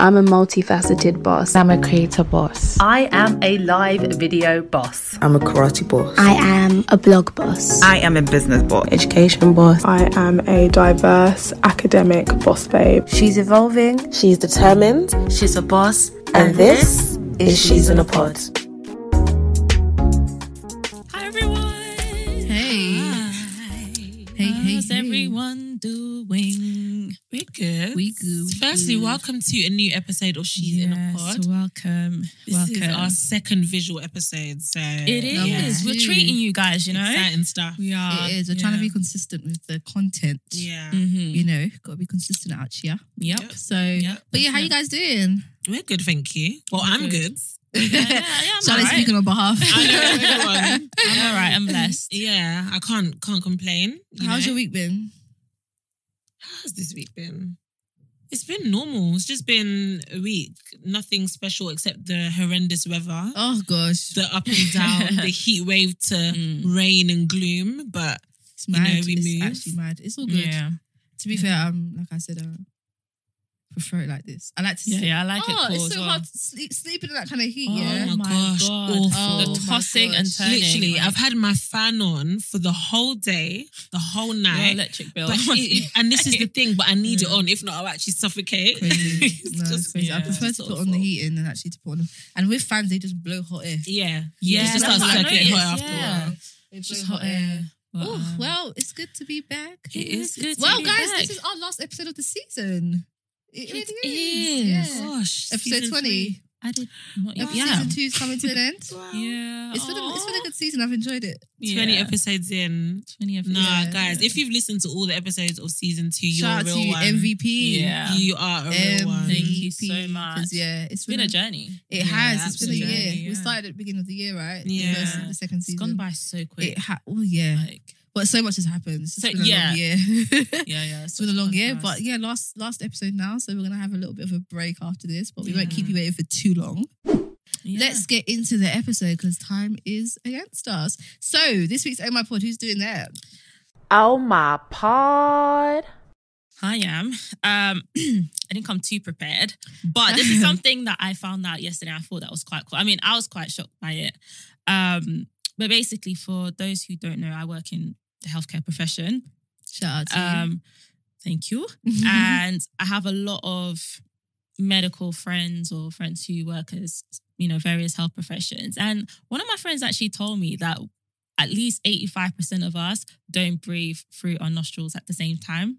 I'm a multifaceted boss. I'm a creator boss. I am a live video boss. I'm a karate boss. I am a blog boss. I am a business boss. Education boss. I am a diverse academic boss babe. She's evolving. She's determined. She's a boss. And, and this, this is She's in a Pod. Hi everyone doing? We're good. We good. we Firstly, good. welcome to a new episode of She's in a Pod. welcome. This welcome. is our second visual episode, so It is. yeah. We're treating you guys, you know. exciting stuff. We are. It is. We're trying to be consistent with the content. Yeah, Mhm. You know, got to be consistent out here. Yep. Yep. So, Yep. but yeah, how you guys doing? we're good, thank you. Well, I'm Good. good. Yeah, yeah, I'm Charlotte alright. speaking on behalf. I know everyone. I'm all right. I'm blessed. Yeah, I can't can't complain. you How's know? your week been? How's this week been? It's been normal. It's just been a week. Nothing special except the horrendous weather. Oh gosh, the up and down, the heat wave to Mm. rain and gloom. But it's you know, we it's move. actually mad. It's all good. Yeah. To be fair, um, like I said, uh, prefer it like this. I like to. Yeah, sleep. yeah, I like it oh, cool it's as so well. hard to sleep, sleeping in that kind of heat. Oh yeah. my my gosh, God. awful. Oh the my tossing and gosh. turning. literally, like, I've had my fan on for the whole day, the whole your night. electric bill. But it, it- and this is the thing, but I need it on. If not, I'll actually suffocate. Crazy. It's no, it's just- crazy. I yeah, prefer it's to put on the heating than actually to put on. And with fans, they just blow hot air. Yeah, Yeah, it just that's starts what I circulating hot noticed, after a yeah. while. They It's just hot air. But, Oh um, well, it's good to be back. It is good to Well, be guys, back. this is our last episode of the season. It, it is. is. Yeah. Gosh. Episode 20. I did not yeah. Season two is coming to an end. wow. Yeah. It's been a, it's been a good season. I've enjoyed it. 20 Yeah. episodes in. 20 episodes. Nah, Yeah, guys, yeah. if you've listened to all the episodes of season two, you're Shout a real to one. MVP. Yeah. You are a real one. Thank you so MVP, much. 'cause, Yeah, it's It's been a journey. It Yeah, has. It's been a year. Yeah. We started at the beginning of the year, right? The Yeah. first- The, second It's season. gone by so quick. It ha- oh yeah, Like, but so much has happened. It's So, been a yeah. long year. yeah, yeah. It's been a long year, but yeah, last last episode now, so we're gonna have a little bit of a break after this, but we won't keep you waiting for too long. Let's get into the episode because time is against us. So this week's Oh My Pod, who's doing that? Oh my pod. I am. Um, I didn't come too prepared, but this is something that I found out yesterday. I thought that was quite cool. I mean, I was quite shocked by it. Um, but basically, for those who don't know, I work in the healthcare profession. Shout out to Um, thank you. you. and I have a lot of medical friends or friends who work as you know various health professions. And one of my friends actually told me that at least eighty five percent of us don't breathe through our nostrils at the same time.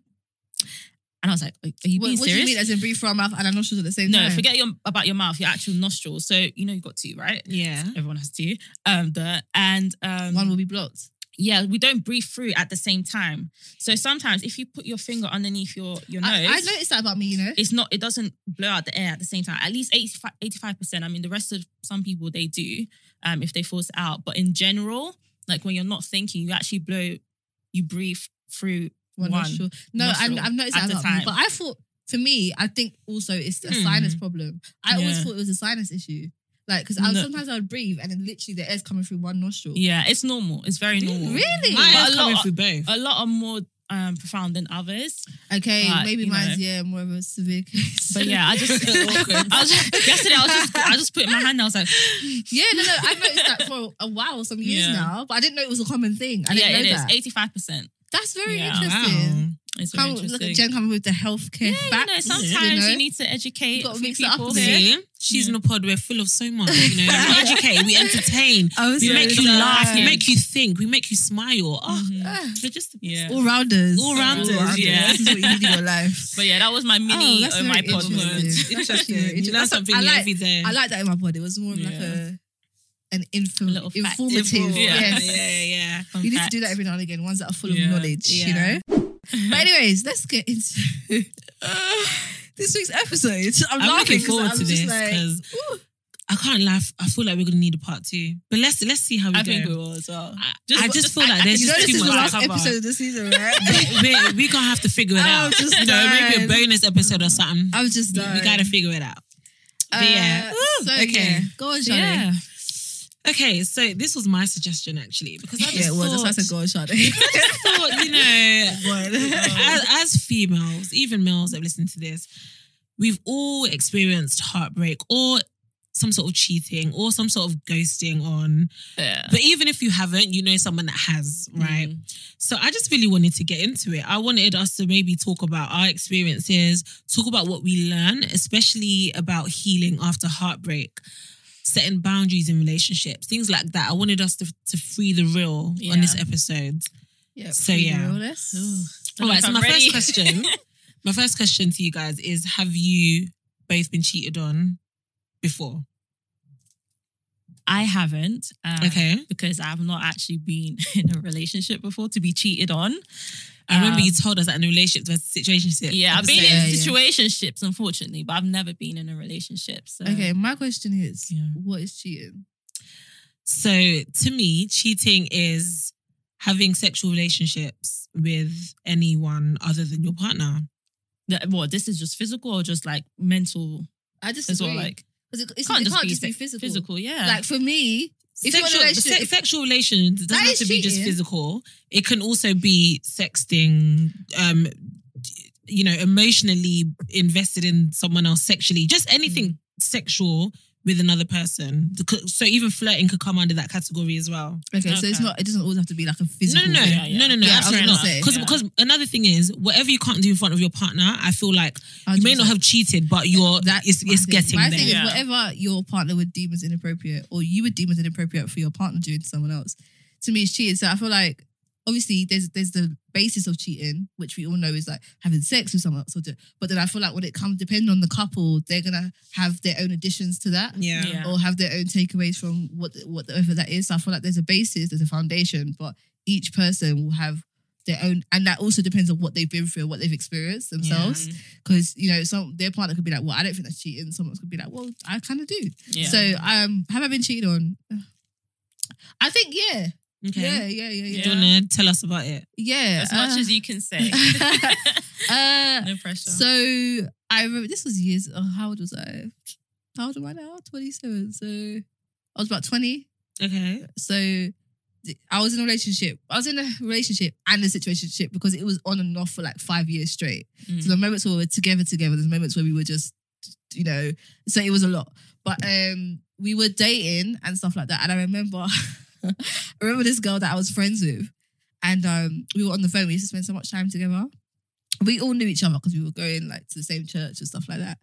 And I was like, "Are you what, being what do you serious?" mean? As in breathe from our mouth and our nostrils at the same no, time? forget your about your mouth, your actual nostrils. So you know you have got two, right? Yeah. Everyone has two. Um, the and um, One will be blocked. Yeah, we don't breathe through at the same time. So sometimes if you put your finger underneath your your nose, I, I noticed that about me. You know, it's not it doesn't blow out the air at the same time at least 85 percent i mean the rest of some people they do um if they force it out but in general like when you're not thinking you actually blow you breathe through one, one. No, I, nostril I've noticed at that the about me, but I thought for me, I think also it's a Hmm. sinus problem. I always thought it was a sinus issue. Like, because I No. sometimes I would breathe and then literally the air's coming through one nostril. yeah it's normal it's very normal Really? My But air's a coming lot- through both. a lot are more um profound than others Okay, But, maybe mine's know. yeah more of a severe case. but yeah i just i just yesterday i was just i just put in my hand i was like yeah, no, no, I noticed that for a while, some years Yeah. now, but I didn't know it was a common thing. I didn't yeah know it is that. 85 percent That's very Yeah. interesting. it's very Come, look interesting at Jen coming with the healthcare yeah, you facts. know, sometimes you, know? need to educate You gotta a few mix it up people a bit. here. See, she's in a pod. We're full of so much. You know, we educate, we entertain, I was we so make you excited. laugh, we make you think, we make you smile. Oh, Ah, we're just the Yeah. all rounders. All rounders, yeah. This is what you need in your life. But yeah, that was my Oh, mini that's oh, my very pod interesting. moment. That's Interesting. actually very You learn interesting. something I new like- every day. I like that in my pod. It was more of like Yeah. a an info, A little fact. informative. Yeah. Yes. yeah, yeah. Fun You need to do that every now and again. Ones that are full Yeah. of knowledge, you know. But anyways, let's get into this week's episode. I'm, I'm laughing looking 'cause forward I'm to just this like, because. I can't laugh. I feel like we're gonna need a part two. But let's let's see how we I go. think we will as well. I I just feel like I- there's you know just this too is the much last cover. episode of the season, right? We're, we're gonna have to figure it I'm out. just you know, maybe a bonus episode or something. I was just we, we gotta figure it out. Uh, But yeah. So Okay. yeah, go on, Charlie. yeah. Okay, so this was my suggestion actually because I just Yeah, it was. That's why I thought, said go on, Charlie. thought, you know, as, as females, even males that listen to this, we've all experienced heartbreak or some sort of cheating or some sort of ghosting on. Yeah. But even if you haven't, you know someone that has, right? Mm. So I just really wanted to get into it. I wanted us to maybe talk about our experiences, talk about what we learn, especially about healing after heartbreak, setting boundaries in relationships, things like that. I wanted us to, to free the real on this episode. Yeah. So, yeah. All right, so my ready. first question, my first question to you guys is: Have you both been cheated on before? I haven't. um, Okay. Because I've not actually been in a relationship before to be cheated on. I remember Um, you told us that in relationships, relationship versus situationship. Yeah, I've been episode. Yeah, in yeah. situationships, unfortunately, but I've never been in a relationship. So Okay, my question is, Yeah. what is cheating? So to me, cheating is having sexual relationships with anyone other than your partner. Th- what this is just physical or just like mental I just as well. Like because it, it's, can't it just can't be just be physical. physical. Yeah, Like for me, if you're in a Sexual, se- sexual relations doesn't That have to be just physical. It can also be sexting, um, you know, emotionally invested in someone else sexually, just anything Mm. sexual with another person. So even flirting could come under that category as well. okay, so it's not. It doesn't always have to be like a physical. no, no, thing. Yeah, yeah. no, no, no, Yeah, absolutely not. Because Yeah. because another thing is, whatever you can't do in front of your partner, I feel like you may not 100%. have cheated, but you're That's it's, my it's thing. getting My there. thing is whatever your partner would deem as inappropriate, or you would deem as inappropriate for your partner doing to someone else. To me, it's cheating. So I feel like obviously there's there's the basis of cheating, which we all know is like having sex with someone else. Or do, but then I feel like when it comes, depending on the couple, they're gonna have their own additions to that. yeah. Yeah. Or have their own takeaways from what whatever that is. So I feel like there's a basis, there's a foundation, but each person will have their own, and that also depends on what they've been through, what they've experienced themselves. Because you know, some their partner could be like, "Well, I don't think that's cheating." Someone else could be like, "Well, I kind of do." yeah. So, um, have I been cheated on? I think yeah, Okay. yeah, yeah, yeah, yeah. Do you want to tell us about it? Yeah, as much uh, as you can say. uh, no pressure. so I remember this was years. Oh, how old was I? How old am I now? Twenty seven. So I was about twenty. Okay. So I was in a relationship. I was in a relationship and a situationship because it was on and off for like five years straight. Mm. So the moments where we were together, together. There's moments where we were just, you know. So it was a lot. But um, we were dating and stuff like that. And I remember, I remember this girl that I was friends with, and um, we were on the phone. We used to spend so much time together. We all knew each other because we were going like to the same church and stuff like that.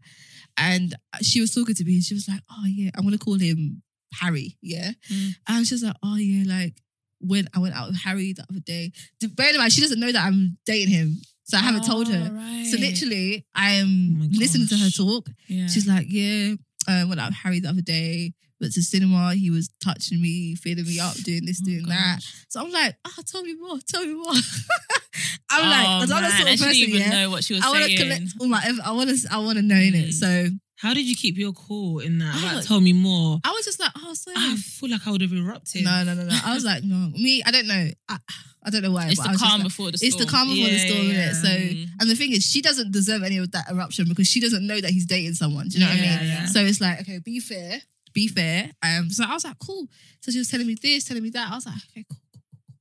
And she was talking to me, and she was like, "Oh yeah, I'm gonna call him Harry." Yeah, Mm. and she was like, "Oh yeah, like." When I went out with Harry the other day, bear in mind she doesn't know that I'm dating him, so I haven't told her. So literally, I Oh am my listening to her talk. yeah. She's like, "Yeah, uh, went out with Harry the other day. Went to cinema. He was touching me, feeling me up, doing this, Oh, doing that." So I'm like, "Oh, tell me more. Tell me more." I'm oh, like, I'm that sort I of didn't person. even Yeah, know what she was I want to saying. collect all my. I want to. I want to know in it. Mm. So How did you keep your cool in that? Like, tell me more. I was just like, "Oh, so." I feel like I would have erupted. No, no, no, no. I was like, no. Me, I don't know. I, I don't know why. It's but the I was just calm like- before the storm. It's the calm before the Yeah, storm, yeah. So, Mm. and the thing is, she doesn't deserve any of that eruption because she doesn't know that he's dating someone. Do you know what I mean? yeah. So it's like, okay, be fair, be fair. Um, so I was like, cool. So she was telling me this, telling me that. I was like, okay, cool, cool, cool. cool.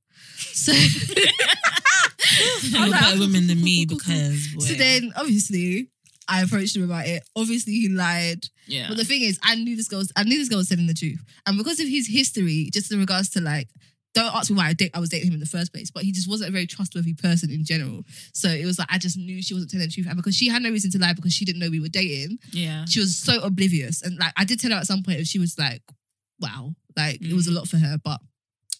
So, I'm like, better women than me because. Boy. so then obviously I approached him about it. Obviously he lied. Yeah. But the thing is, I knew this girl. Was, I knew this girl was telling the truth, and because of his history, just in regards to like, don't ask me why I, date, I was dating him in the first place, but he just wasn't a very trustworthy person in general. So it was like I just knew she wasn't telling the truth, and because she had no reason to lie because she didn't know we were dating, yeah. she was so oblivious. And like I did tell her at some point, and she was like, "Wow, like it was a Mm. lot for her." But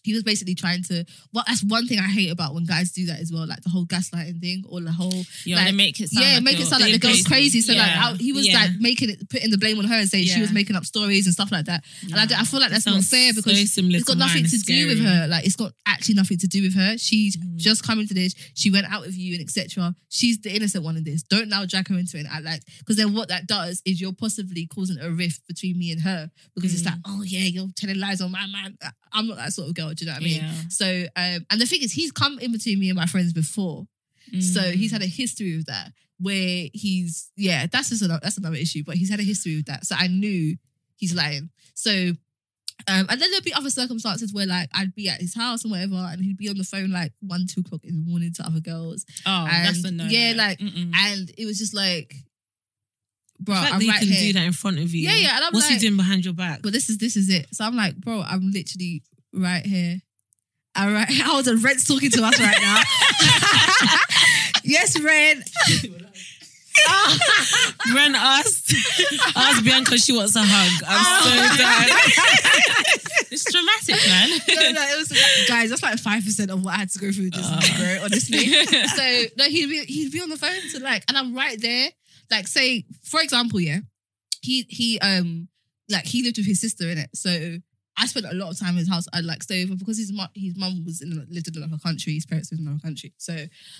he was basically trying to. Well, that's one thing I hate about when guys do that as well, like the whole gaslighting thing or the whole You like, make it sound yeah, like make it sound like the girl's crazy. So like, I, he was Yeah. like making it, putting the blame on her and saying she was making up stories and stuff like that. And I, I feel like that's not fair because so it's got nothing to It's do with her. Like it's got actually nothing to do with her. She's Mm. just coming to this. She went out with you and etc. She's the innocent one in this. Don't now drag her into it. Act like because then what that does is you're possibly causing a rift between me and her because it's Mm. like, oh yeah, you're telling lies on my man. I'm not that sort of girl. Do you know what I mean? Yeah. So um, and the thing is, he's come in between me and my friends before. So Mm. he's had a history with that where he's yeah, that's just another, that's another issue. But he's had a history with that, so I knew he's lying. So. Um, and then there'd be other circumstances where like I'd be at his house and whatever, and he'd be on the phone like one, two o'clock in the morning to other girls, Oh, that's and- a no. yeah, like- Mm-mm. and it was just like, bro, The fact I'm that right can here. do that in front of you. Yeah, yeah, and I'm What's he doing behind your back? But this is this is it. So I'm like, bro, I'm literally right here. All right, hold on. Red's talking to us right now. yes, Red. Ren asked, asked Bianca she wants a hug. I'm so tired. It's dramatic, man. no, no, it was guys. That's like five percent of what I had to go through this bro. Honestly, so no, he'd be he'd be on the phone to like, and I'm right there. Like, say for example, yeah, he he um like he lived with his sister in it, so. I spent a lot of time in his house. I like stay over because his mum, his mum was in lived in another country. His parents lived in another country, so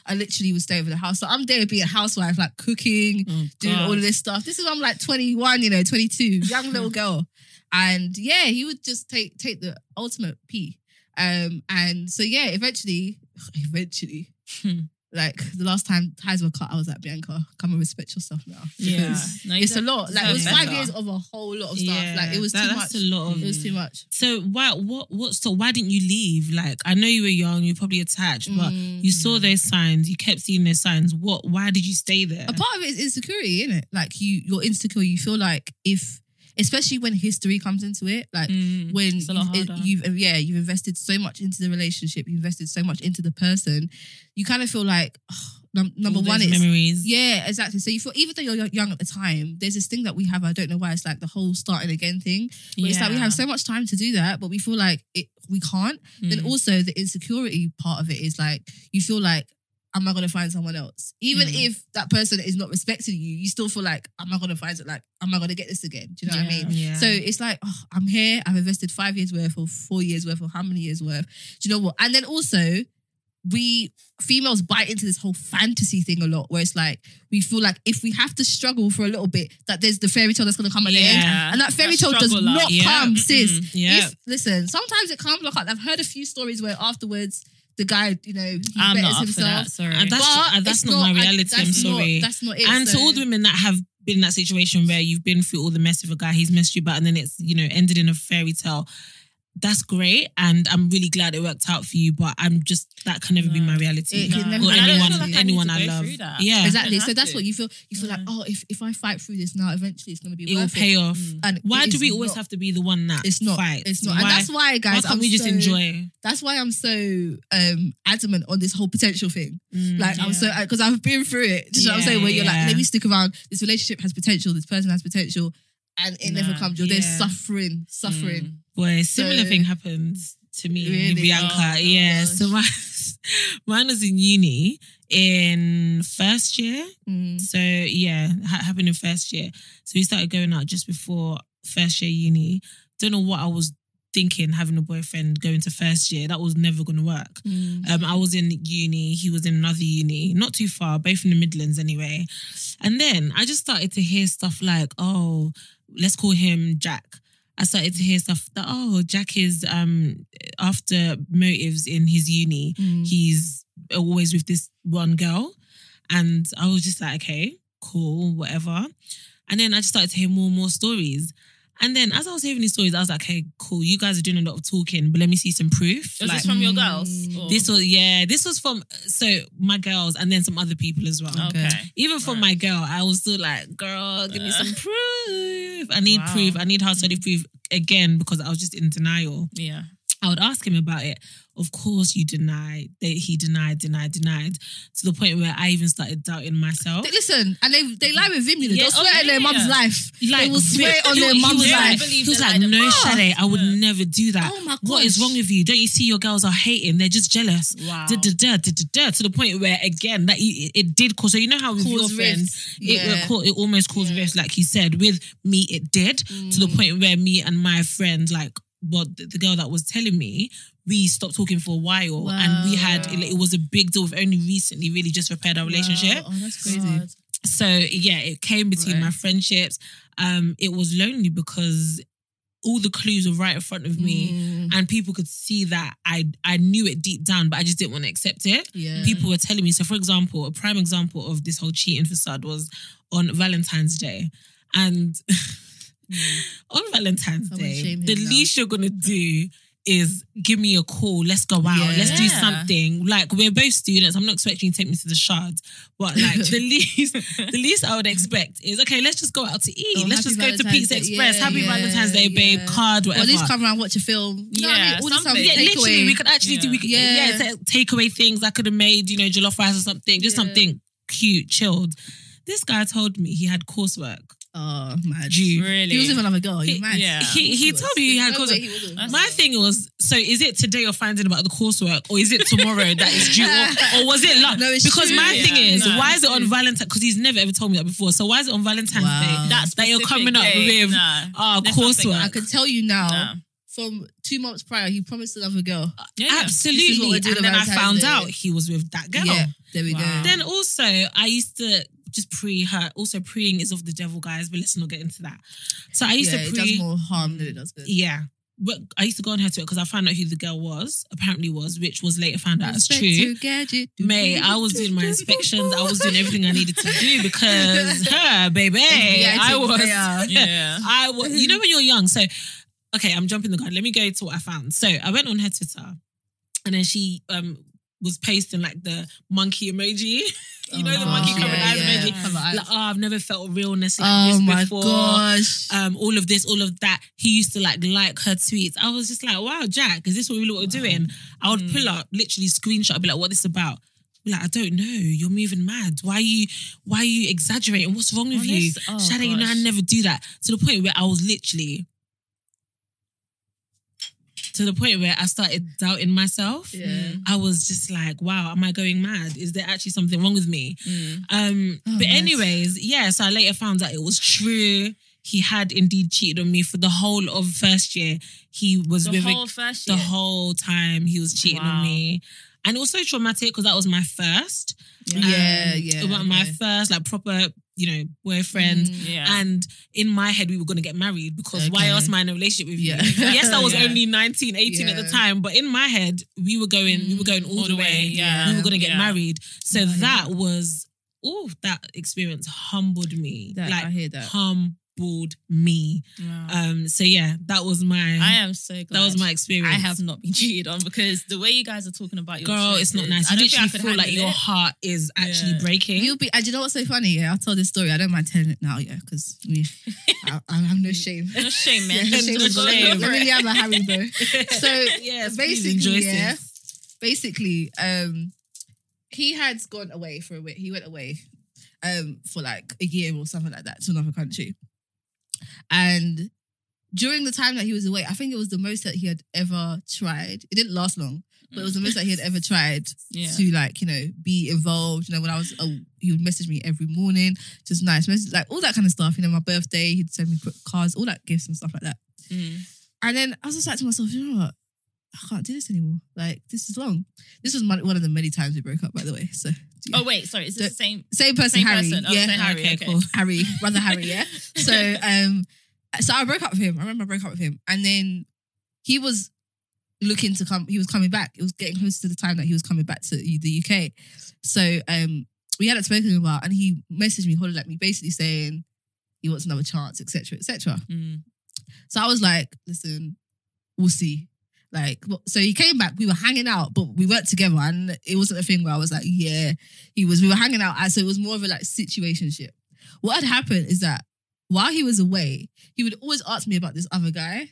I literally would stay over the house. So I'm there being a housewife, like cooking, Oh, doing all of this stuff. This is when I'm like 21, you know, 22, young little girl. And yeah, he would just take take the ultimate pee. Um, and so yeah, eventually, eventually, Hmm. Like the last time ties were cut, I was like, Bianca, come and respect yourself now. Yeah. No, it's a lot. Like it was deserve five better. years of a whole lot of stuff. Yeah, like it was that- too that's much. a lot of- It was too much. So why what what so why didn't you leave? Like I know you were young, you were probably attached, but Mm. you saw those signs, you kept seeing those signs. What why did you stay there? A part of it is insecurity, isn't it? Like you, you're insecure. You feel like if, especially when history comes into it, like Mm, when lot you've, yeah you've invested so much into the relationship, you've invested so much into the person, you kind of feel like oh, num- number All one is memories. yeah exactly. So you feel even though you're young- at the time, there's this thing that we have. I don't know why it's like the whole starting again thing. Where It's like we have so much time to do that, but we feel like it we can't. Then Mm. also the insecurity part of it is like you feel like. Am I gonna find someone else? Even Mm. if that person is not respecting you, you still feel like, am I gonna find it? Like, am I gonna get this again? Do you know what I mean? Yeah. So it's like, oh, I'm here. I've invested five years worth or four years worth or how many years worth. Do you know what? And then also, we females bite into this whole fantasy thing a lot where it's like, we feel like if we have to struggle for a little bit, that there's the fairy tale that's going to come at the end. And that fairy That tale does struggle, like, not yeah, come, sis. yeah. If, listen, sometimes it comes like I've heard a few stories where afterwards, the guy, you know, he I'm betters not up for himself. that. Sorry. And that's But uh, that's it's not, my reality. I'm that's not- sorry. that's not it. and so- to all the women that have been in that situation where you've been through all the mess with a guy, he's messed you about, and then it's you know ended in a fairy tale. That's great, and I'm really glad it worked out for you. But I'm just that can never be my reality. It can never or be. I don't anyone, feel like I anyone to I love. that. Yeah, Exactly. So that's to. what you feel. You feel like, oh, if, if I fight through this now, eventually it's going to be it will worth pay it. off. And Why do is we always not. have to be the one that It's not. fights? It's not. Why, And that's why, guys, why can't I'm we just so- enjoy? That's why I'm so um adamant on this whole potential thing. Mm. Like I'm so because I've been through it. Do you know what I'm saying? Where you're yeah. like, let me stick around. This relationship has potential. This person has potential, and it never comes. You're there suffering, suffering. Boy, similar So- thing happens to me, Really? Bianca. Oh, yeah, gosh. so mine, mine was in uni in first year. Mm. So yeah, ha- happened in first year. So we started going out just before first year uni. Don't know what I was thinking having a boyfriend going to first year. That was never going to work. Mm. Um, I was in uni, he was in another uni, not too far, both in the Midlands anyway. And then I just started to hear stuff like, oh, let's call him Jack. I started to hear stuff that, oh, Jack is um after motives in his uni. Mm. He's always with this one girl. And I was just like, okay, cool, whatever. And then I just started to hear more and more stories. And then as I was hearing these stories, I was like, okay, cool, you guys are doing a lot of talking, but let me see some proof. Was Like, this from your girls? Mm. Or- this was yeah, this was from so my girls and then some other people as well. Okay. Even from my girl, I was still like, girl, give me some proof. I need Wow. proof. I need hard study proof again because I was just in denial. Yeah. I would ask him about it. Of course, you denied. They, he denied, denied, denied to the point where I even started doubting myself. They- Listen, and they they lie with him. You know, Yeah, they'll swear oh, on their yeah. mum's life. Like, they will swear Vic, on their he mum's was life. Like, he was like, no, the Shade, I would Yeah. never do that. Oh my What is wrong with you? Don't you see your girls are hating? They're just jealous. Wow. Da, da, da, da, da, da, to the point where again that it, it did cause. So you know how with your Cause friend, rifts. it, Yeah. it, it almost caused rifts, like you said. With me, it did to the Mm. point where me and my friend, like, well, the, the girl that was telling me, we stopped talking for a while, and we had it, it was a big deal. We've only recently really just repaired our relationship. Wow. Oh, that's crazy. God. So yeah, it came between my friendships. Um, it was lonely because all the clues were right in front of me, Mm. and people could see that I I knew it deep down, but I just didn't want to accept it. Yeah. People were telling me. So, for example, a prime example of this whole cheating facade was on Valentine's Day, and on Valentine's Someone Day, shame him the now. least you're gonna do is give me a call. Let's go out. Yeah. Let's do Yeah. something. Like we're both students. I'm not expecting you to take me to the shards, but like the least, the least I would expect is okay. Let's just go out to eat. Oh, let's Happy just go to Valentine's Pizza Day. Express. Yeah, Happy yeah, Valentine's Day, babe. yeah. Card, Or whatever. at least come around watch a film. You know what I Yeah, mean? All this stuff. something. yeah, Take literally, away. we could actually do. We could, yeah, Yeah. yeah take away things. I could have made, you know, jollof rice or something. Just Yeah. something cute, chilled. This guy told me he had coursework. Oh, mad. Due. Really? He was with another girl. He- You mad? yeah. He he told me he had No way coursework. he wasn't. My thing was, so is it today you're finding about the coursework, or is it tomorrow that is due, or, or was it luck? No, it's because true. my Yeah, thing is, no, why is it on true. Valentine? Because he's never ever told me that before. So why is it on Valentine's Wow. Day That's that you're coming up day, with nah. uh, There's something coursework? I can tell you now. Nah. From two months prior, he promised another girl. Yeah, yeah. This is what Absolutely, and then I found Day. out he was with that girl. Yeah, there we Wow. go. Then also, I used to just pre her. Also, preying is of the devil, guys. But let's not get into that. So I used yeah, to it does more harm than it does good. Yeah. But I used to go on her Twitter because I found out who the girl was, apparently was, which was later found out as true. Gadget. May, I was doing my inspections. I was doing everything I needed to do because her, baby, I was. Yeah. I was. You know when you're young. So, okay, I'm jumping the gun. Let me go to what I found. So I went on her Twitter, and then she um was pasting like the monkey emoji. you know the Oh, monkey yeah, covered eyes yeah. emoji. Eyes. Like, oh, I've never felt realness like Oh this my before gosh. um, all of this, all of that. He used to like like her tweets. I was just like, wow, Jack, is this what we what we're doing? I would pull up, literally screenshot, I'd be like, what this about? Like, I don't know. You're moving mad. Why are you why are you exaggerating? What's wrong with you? Honest- oh, Shada, you know, I never do that. To the point where I was literally to the point where I started doubting myself. Yeah. I was just like, wow, am I going mad? Is there actually something wrong with me? Mm. Um, Oh, but nice. anyways, yeah. So I later found out it was true. He had indeed cheated on me for the whole of first year. He was The with a- whole first the whole time. He was cheating on me, and also traumatic because that was my first. Yeah, Um, yeah, it was my okay. first like proper, you know, boyfriend. Mm. Yeah. And in my head, we were going to get married because why else am I in a relationship with Yeah. you? Yes, I was Yeah. only 19, 18 at the time, but in my head, we were going, we were going all, the way. yeah. We were going to get married. So that was, oh, that experience humbled me. That, like, I hear that. humbled me. Wow. Um, so yeah, that was my, I am so glad. that was my experience. I have not been cheated on because the way you guys are talking about your Girl, it's not nice. I You don't literally feel like handle your heart is actually Yeah. breaking. You'll be, and you know what's so funny? Yeah, I'll tell this story. I don't mind telling it now, yeah, because I, I have no shame. No shame, man. Yeah, no Just shame go is shame. it. Let me have a Haribo. So yes, please basically, yeah, this. basically, um, he had gone away for a week. He went away, um, for like a year or something like that to another country, and during the time that he was away, I think it was the most that he had ever tried. It didn't last long, but it was the most that he had ever tried Yeah. to like you know be involved. You know, when I was, oh, he would message me every morning, just nice message, like all that kind of stuff. You know, my birthday, he'd send me cards, all that gifts and stuff like that. Mm. And then I was just like to myself, you know what? I can't do this anymore. Like this is long. This was my, one of the many times we broke up, by the way. So Oh wait, sorry. Is this the same? same person, Same Harry. person. Oh, yeah, same Harry. Okay, Okay, cool. Harry, brother Harry. Yeah. So um, so I broke up with him. I remember I broke up with him, and then he was looking to come. He was coming back. It was getting close to the time that he was coming back to the UK. So um, we hadn't spoken in a while, and he messaged me, hollered at me, basically saying he wants another chance, etc., etc. Mm. So I was like, listen, we'll see. Like, so he came back. We were hanging out, but we weren't together, and it wasn't a thing where I was like, yeah, he was. We were hanging out, so it was more of a like situationship. What had happened is that while he was away, he would always ask me about this other guy,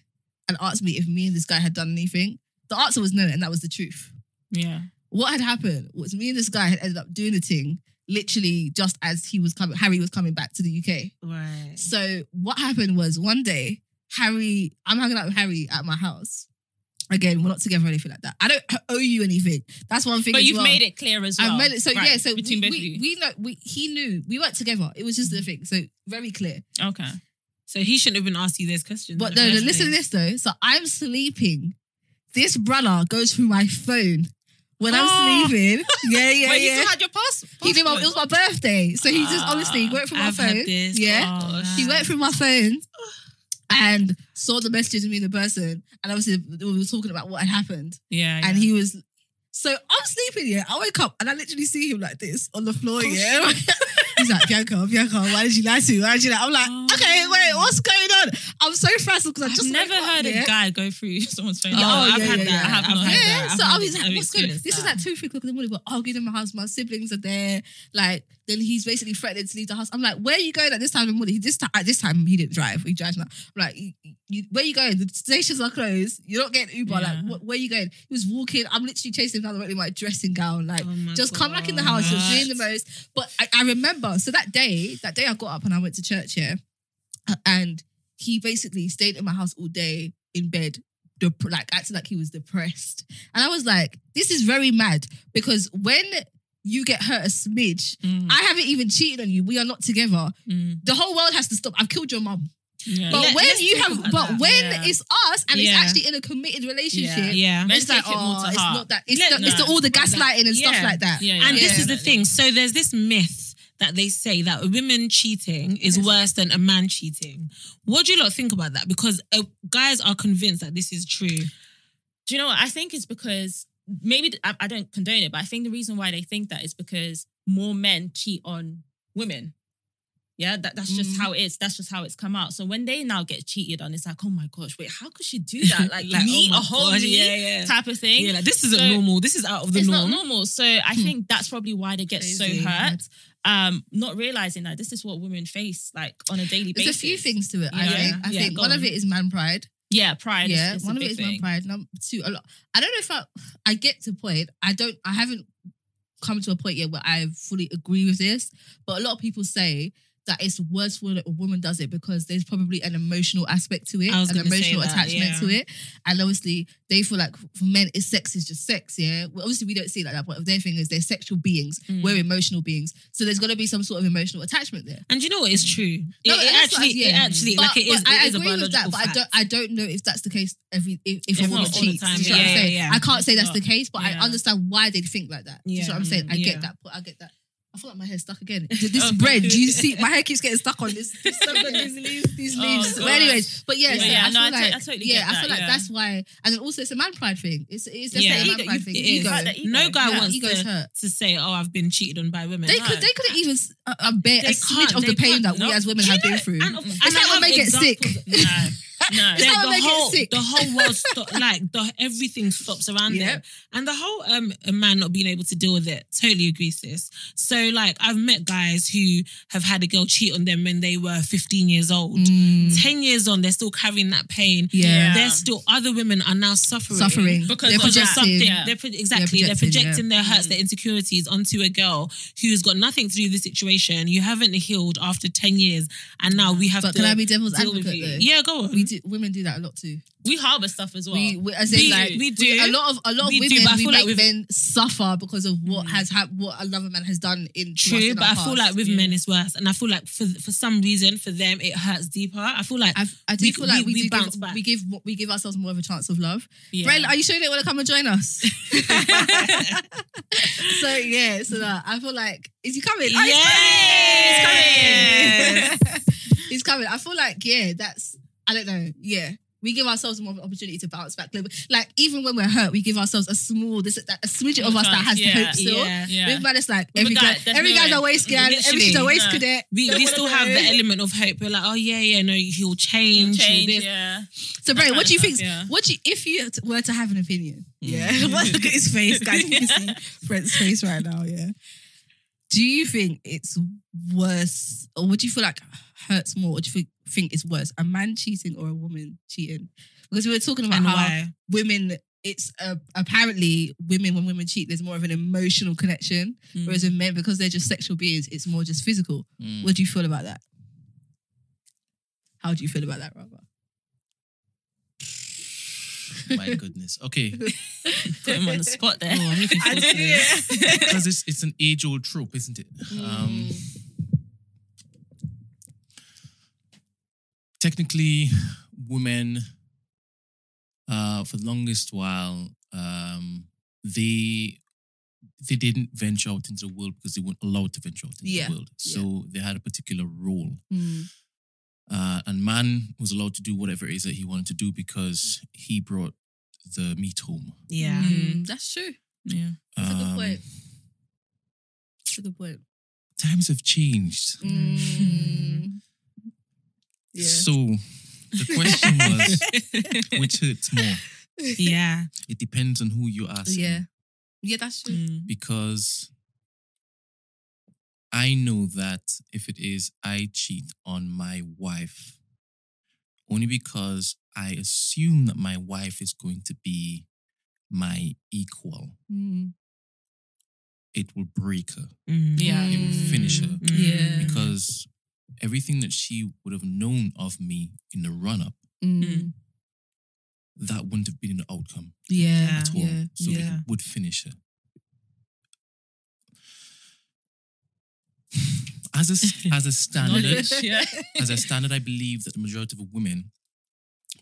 and ask me if me and this guy had done anything. The answer was no, and that was the truth. Yeah. What had happened was me and this guy had ended up doing the thing literally just as he was coming. Harry was coming back to the UK. Right. So what happened was one day, Harry, I'm hanging out with Harry at my house. Again, we're not together or anything like that. I don't owe you anything. That's one thing. But you've well. made it clear as well. I've made it. So Right, yeah, so between we, both of we, you. we know we he knew we weren't together. It was just the thing. So very clear. okay. So he shouldn't have been asking you those questions. But no, no, listen to this though. So I'm sleeping. This brother goes through my phone when Oh. I'm sleeping. Yeah, yeah, Wait, you yeah. still had your pass? He did my, it was my birthday. So he just Ah, honestly went through my I've phone. Yeah. Oh, He went through my phone and saw the messages of me the person. And obviously we were talking about what had happened. Yeah. And he was so I'm sleeping, yeah. I wake up and I literally see him like this on the floor, oh, yeah. He's like, Bianca, Bianca, why did you lie to me? Why did you lie? I'm like, Oh. Okay, wait, what's going on? I'm so frazzled because I I've just never heard yeah. a guy go through someone's phone. Oh, I've yeah, had yeah, that. yeah. I have I've not. had Yeah, that. So I was like, what's going on? This is like two, three o'clock in the morning. We're arguing in my house. My siblings are there. Like, then he's basically threatening to leave the house. I'm like, where are you going at this time of the morning? He, this time, at this time, he didn't drive. He drives now. I'm like, you, where are you going? The stations are closed. You're not getting Uber. Yeah. Like, where are you going? He was walking. I'm literally chasing him down the road in my dressing gown. Like, Oh just come back in the house. Was doing the most. But I, I remember, so that day, that day I got up and I went to church here, and he basically stayed in my house all day in bed, dep- like acting like he was depressed. And I was like, this is very mad because when you get hurt a smidge, Mm, I haven't even cheated on you. We are not together. mm, The whole world has to stop. I've killed your mum. yeah. But Let- when you have, but that. when Yeah. it's us and Yeah. it's actually in a committed relationship, Yeah. Men it's like, take it more oh, to it's heart. not that. It's, Let- the, it's the, all the gaslighting and stuff like that. Yeah, yeah. And this Yeah. is the thing. So there's this myth that they say that women cheating is worse than a man cheating. What do you lot think about that? Because uh, guys are convinced that this is true. Do you know what? I think it's because maybe I, I don't condone it, but I think the reason why they think that is because more men cheat on women. Yeah, that, that's just Mhm. how it is. That's just how it's come out. So when they now get cheated on, it's like, oh my gosh, wait, how could she do that? Like, Like, me, oh a whole gosh, yeah, yeah. type of thing. Yeah, like this isn't So- normal. This is out of the it's norm. not normal. So I think that's probably why they get Crazy. so hurt. Um, not realizing that this is what women face like on a daily There's basis. a few things to it. I know? think. I Yeah, think one of it is man pride. Yeah, pride. yeah, is, is one of it is man pride. Number two, a lot. I don't know if I. I get to a point. I don't. I haven't come to a point yet where I fully agree with this. But a lot of people say that it's worse when a woman does it because there's probably an emotional aspect to it, an emotional that, attachment yeah. to it, and obviously they feel like for men, it's sex is just sex. Yeah, well, obviously we don't see it like that, but their thing is they're sexual beings. Mm. We're emotional beings, so there's got to be some sort of emotional attachment there. And you know what? It's true. No, it, it actually, yeah. it actually, But, like it is. but I it is agree with that, but I don't. I don't know if that's the case every if, if, If a woman not all the cheats. time, you know what I'm yeah, saying? yeah, I can't say that's the case, but I understand why they think like that. You know what I'm saying? I yeah. get that. I get that. I feel like my hair's stuck again. This Oh, bread, do you see? My hair keeps getting stuck on this. this stuff on these leaves. These Oh, leaves. but anyways, but yeah, Yeah, so yeah, I no, feel I to- like I totally yeah, get I that, feel like yeah. that's why, and then also it's a man pride thing. It's it's Yeah. definitely a man pride you- thing. it Ego. is. Right, the ego. No guy Yeah, wants to, hurt. to say, "Oh, I've been cheated on by women." They No. could they couldn't even uh, bear They a smidge of the pain can't. that we as women have been through. and- and It's like when have men get sick. No, no. It's Like, how the whole the whole world stop like the everything stops around Yeah. them and the whole um a man not being able to deal with it totally agree sis so like I've met guys who have had a girl cheat on them when they were 15 years old Mm. 10 years on they're still carrying that pain Yeah. they're still other women are now suffering Suffering. Because They're projecting. Yeah. they're pro- exactly they're projecting, projecting, yeah. their hurts their insecurities onto a girl who's got nothing to do with the situation you haven't healed after 10 years and now we have But to can I be devil's advocate yeah go on We do, women do that a lot too. We harbour stuff as well. We, we as in We- like we do. a lot of a lot of do, women but I we feel like men suffer because of what mm. has happened, what another man has done in True, in but I feel like with yeah. men it's worse, and I feel like for for some reason for them it hurts deeper. I feel like I've, I do we- feel like we, we- we do bounce give, back. we give we give ourselves more of a chance of love. Yeah. Brent, are you sure you don't want to come and join us? so yeah, so that I feel like is he coming? Oh, he's coming! He's coming! he's coming. I feel like yeah, that's I don't know. Yeah. We give ourselves more of an opportunity to bounce back. Like even when we're hurt, we give ourselves a small, this that, a smidget of us that has yeah, hope still. yeah. Yeah. With man, it's like every guy, guy, every no guy's way. a waste girl, every she's a waste no. cadet. we, we still have the element of hope. We're like, oh yeah, yeah, no, he'll change. he'll change. this. Yeah. So, That Bray, what do you think? yeah. What do you, if you were to have an opinion? Yeah, Mm. Look at his face, guys. You can see Brent's face right now. Yeah. Do you think it's worse, or what do you feel like hurts more? What do you think, think is worse, a man cheating or a woman cheating? Because we were talking about And how why? women. It's uh, apparently women when women cheat, there's more of an emotional connection, Mm. whereas with men because they're just sexual beings, it's more just physical. Mm. What do you feel about that? How do you feel about that, Robert? My goodness. Okay. Put him on the spot there. Oh, I'm looking forward to this. Because it's it's an age old trope, isn't it? Um, technically, women, uh, for the longest while, um, they they didn't venture out into the world because they weren't allowed to venture out into Yeah, the world. So they had a particular role. Mm. Uh, and man was allowed to do whatever it is that he wanted to do because he brought the meat home. Yeah. Mm, that's true. Yeah. That's a good Um, point. That's a good point. times have changed. Mm. Yeah. So the question was, which hurts more? Yeah. It depends on who you ask. yeah. Yeah, that's true. Mm. Because I know that if it is I cheat on my wife, only because I assume that my wife is going to be my equal, Mm. it will break her. Mm. Yeah. It will finish her. Mm. Yeah. Because everything that she would have known of me in the run up, Mm. that wouldn't have been the outcome Yeah. at all. Yeah. So yeah. it would finish her. As a as a standard, yeah. as a standard, I believe that the majority of women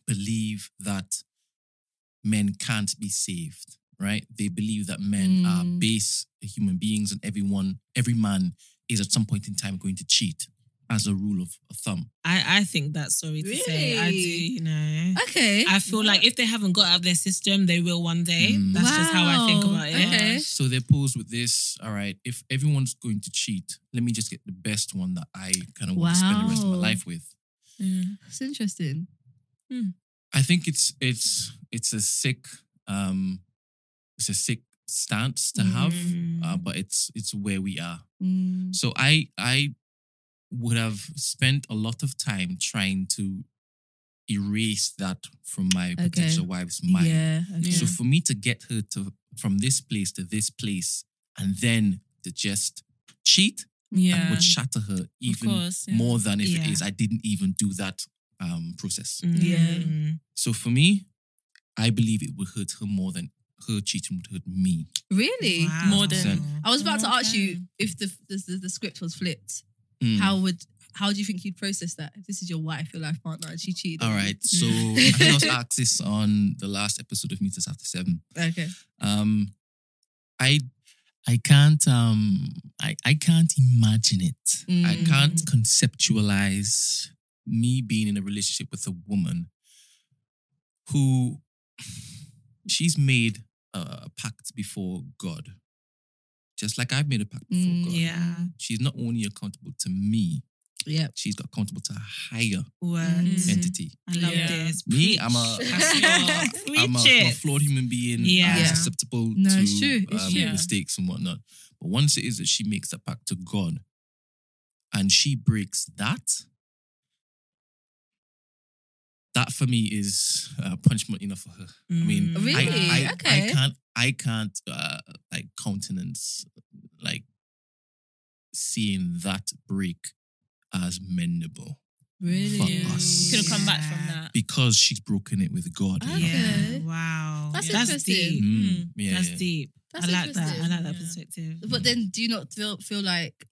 believe that men can't be saved. Right? They believe that men are Mm. base human beings, and everyone, every man, is at some point in time going to cheat, as a rule of, of thumb. I, I think that's sorry to say. I do, you know. Okay. I feel like if they haven't got out of their system, they will one day. Mm. That's just how I think about it. Okay. So they're posed with this. All right, if everyone's going to cheat, let me just get the best one that I kind of want to spend the rest of my life with. Mm. That's interesting. I think it's it's it's a sick um it's a sick stance to have, Mm. uh, but it's it's where we are. Mm. So I I would have spent a lot of time trying to erase that from my Okay. potential wife's mind. Yeah. Okay. So for me to get her to from this place to this place and then to just cheat, that Yeah. would shatter her even course. yeah. more than if Yeah. it is I didn't even do that um process. Yeah. Mm. So for me, I believe it would hurt her more than her cheating would hurt me. Really? Wow. More than- I was about to ask you if the the, the, the script was flipped. Mm. How would how do you think you'd process that? If this is your wife, your life partner, and she cheated. All right. So I think I was asked this on the last episode of Meet Us After Seven. Okay. Um, I I can't um I, I can't imagine it. I Mm. can't conceptualize me being in a relationship with a woman who she's made a pact before God. Just like I've made a pact before Mm, God. Yeah. She's not only accountable to me, Yeah. she's got accountable to a higher Words. Mm. entity. I love Yeah. this. Me, I'm a- Pastor. I'm a, Preach I'm a flawed human being. Yeah. I'm Yeah. susceptible No, to it's true, it's um, true. mistakes and whatnot. But once it is that she makes that pact to God and she breaks that, that for me is uh, punishment enough for her. I mean, Mm. Really? I, I, Okay. I can't, I can't uh, like countenance like seeing that break as mendable Really? For us. You could have come back from that. because she's broken it with God. Okay. Yeah. Wow. That's That's interesting. deep. Mm, yeah, That's yeah. deep. That's I like that. I like that Yeah. perspective. But then, do you not feel feel like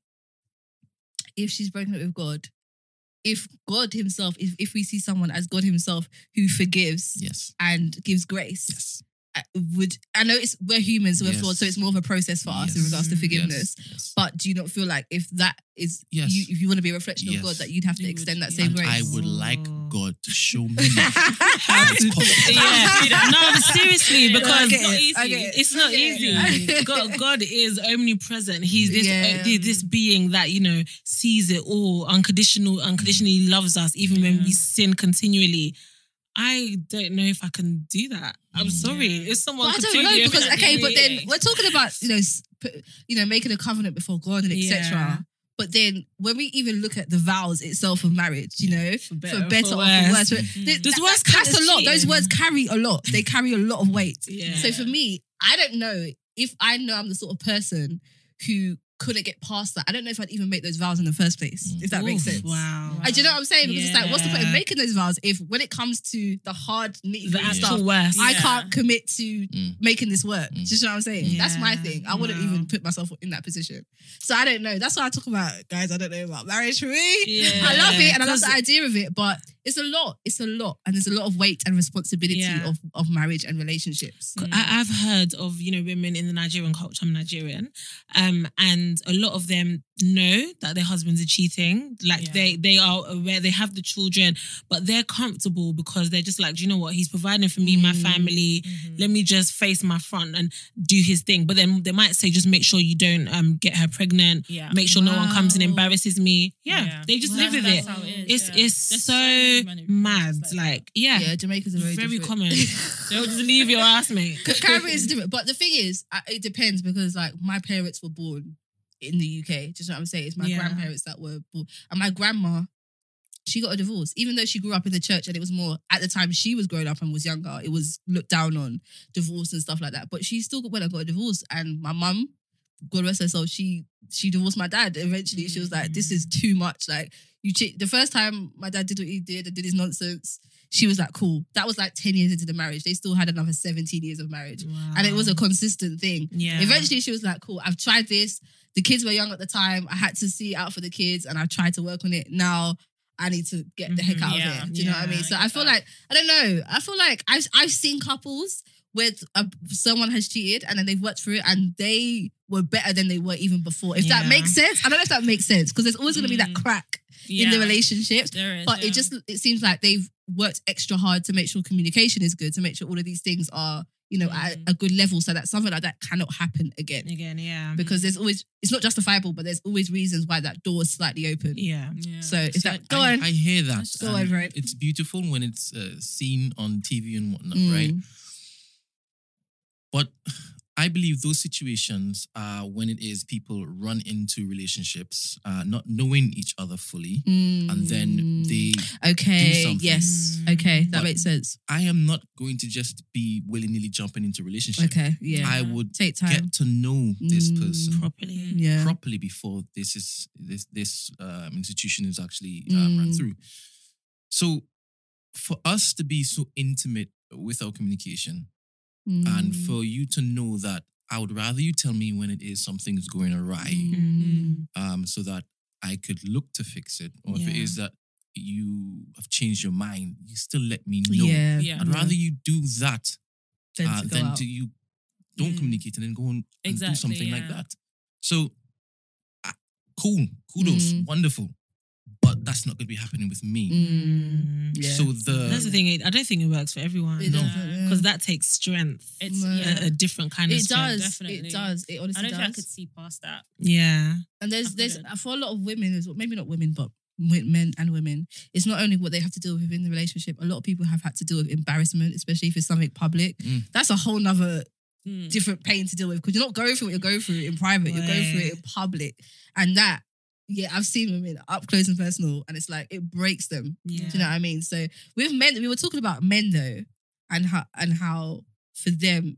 if she's broken it with God, if God Himself, if if we see someone as God Himself who forgives Yes. and gives grace, Yes. Uh, would I know it's we're humans, so we're Yes. flawed, so it's more of a process for us in regards to forgiveness. Yes. yes. But do you not feel like if that is Yes. you, if you want to be a reflection Yes. of God, that you'd have to You would, extend that yeah. same and grace? I would like Oh. God to show me how it's possible. yeah. no, seriously, because get it's not easy. It. it's not I easy. God, God is omnipresent. He's this Yeah. uh, this being that you know sees it all, unconditional, unconditionally loves us, even when we sin continually. I don't know if I can do that. I'm Mm. sorry. Yeah. If someone But I could don't take know me because that okay, but then we're talking about you know, s- p- you know, making a covenant before God and etc. Yeah. But then when we even look at the vows itself of marriage, you know, for better better, or or for for worse, worse. th- Those words that- count that's a as lot. Those cheating. words carry a lot. They carry a lot of weight. Yeah. So for me, I don't know if I know I'm the sort of person who couldn't get past that. I don't know if I'd even make those vows in the first place. If that makes sense. Wow. I, do you know what I'm saying? Because it's like, what's the point of making those vows if when it comes to the hard nitty the gritty actual stuff, worst. I Yeah. can't commit to Mm. making this work. Mm. Do you know what I'm saying? That's my thing. I wouldn't Wow. even put myself in that position. So I don't know. That's why I talk about guys. I don't know about marriage for me. Yeah. I love it and I love the idea of it, but it's a lot. It's a lot, and there's a lot of weight and responsibility Yeah. of of marriage and relationships. I, I've heard of you know women in the Nigerian culture. I'm Nigerian, um, and a lot of them know that their husbands are cheating. Like Yeah. they they are aware they have the children, but they're comfortable because they're just like, do you know what? He's providing for me, my Mm. family. Mm-hmm. Let me just face my front and do his thing. But then they might say, just make sure you don't um get her pregnant. Yeah. Make sure no one comes and embarrasses me. Yeah, Yeah. they just Wow. live with it. That's how it is, It's yeah. it's There's so, many men who mad. practice Like, yeah, Yeah, Jamaica's a very, very different. common. They'll just leave your ass, mate. Caribbean is different, but the thing is, it depends because like my parents were born in the UK. Just what I'm saying, it's my Yeah. grandparents that were born, and my grandma, she got a divorce, even though she grew up in the church, and it was more at the time she was growing up and was younger. It was looked down on divorce and stuff like that, but she still got went and got a divorce, and my mum. God rest her soul. She she divorced my dad. Eventually, she was like, "This is mm. too much." Like you, che- the first time my dad did what he did and did his nonsense, she was like, "Cool." That was like ten years into the marriage. They still had another seventeen years of marriage and it was a consistent thing. Yeah. Eventually, she was like, "Cool, I've tried this. The kids were young at the time. I had to see out for the kids, and I tried to work on it. Now I need to get the heck out yeah, of here. Do you know what I mean? So I I feel that. like I don't know. I feel like I've I've seen couples where uh, someone has cheated and then they've worked through it and they were better than they were even before. If that makes sense, I don't know if that makes sense because there's always going to be that Mm. crack in the Yeah. relationships is, but yeah. it just it seems like they've worked extra hard to make sure communication is good to make sure all of these things are you know at Mhm. a good level so that something like that cannot happen again again, yeah. because there's always it's not justifiable but there's always reasons why that door is slightly open yeah. Yeah. so if that go I, on I hear that. Go and on, right. It's beautiful when it's uh, seen on TV and whatnot, Mm. right? But I believe those situations are when it is people run into relationships, uh, not knowing each other fully, and then they. Mm. okay do something. yes okay that But- makes sense I am not going to just be willy nilly jumping into relationships. okay yeah I would take time get to know this Mm. person Properly. yeah properly before this is this this um, institution is actually um, run Mm. through. So, for us to be so intimate with our communication, and Mm. for you to know that I would rather you tell me when it is something's going awry, Mm. um, so that I could look to fix it, or if it is that you have changed your mind, you still let me know. yeah Yeah. I'd rather you do that then uh, to than out. to you don't Mm. communicate and then go and, and do Exactly, something like that. So, uh, cool, kudos, Mm. wonderful, but that's not going to be happening with me. Mm. Yeah. So the That's the thing. I don't think it works for everyone. It No. yeah. Because that takes strength. It's yeah. a, a different kind of it strength. does definitely. it does it honestly I don't does think I could see past that. Yeah. And there's I there's couldn't. for a lot of women, as well, maybe not women, but men and women, it's not only what they have to deal with within the relationship. A lot of people have had to deal with embarrassment, especially if it's something public. Mm. That's a whole nother Mm. different pain to deal with because you're not going through what you're going through in private. You're going through it in public, and that. Yeah, I've seen women up close and personal, and it's like it breaks them. Yeah. Do you know what I mean? So with men, we were talking about men though, and how and how for them,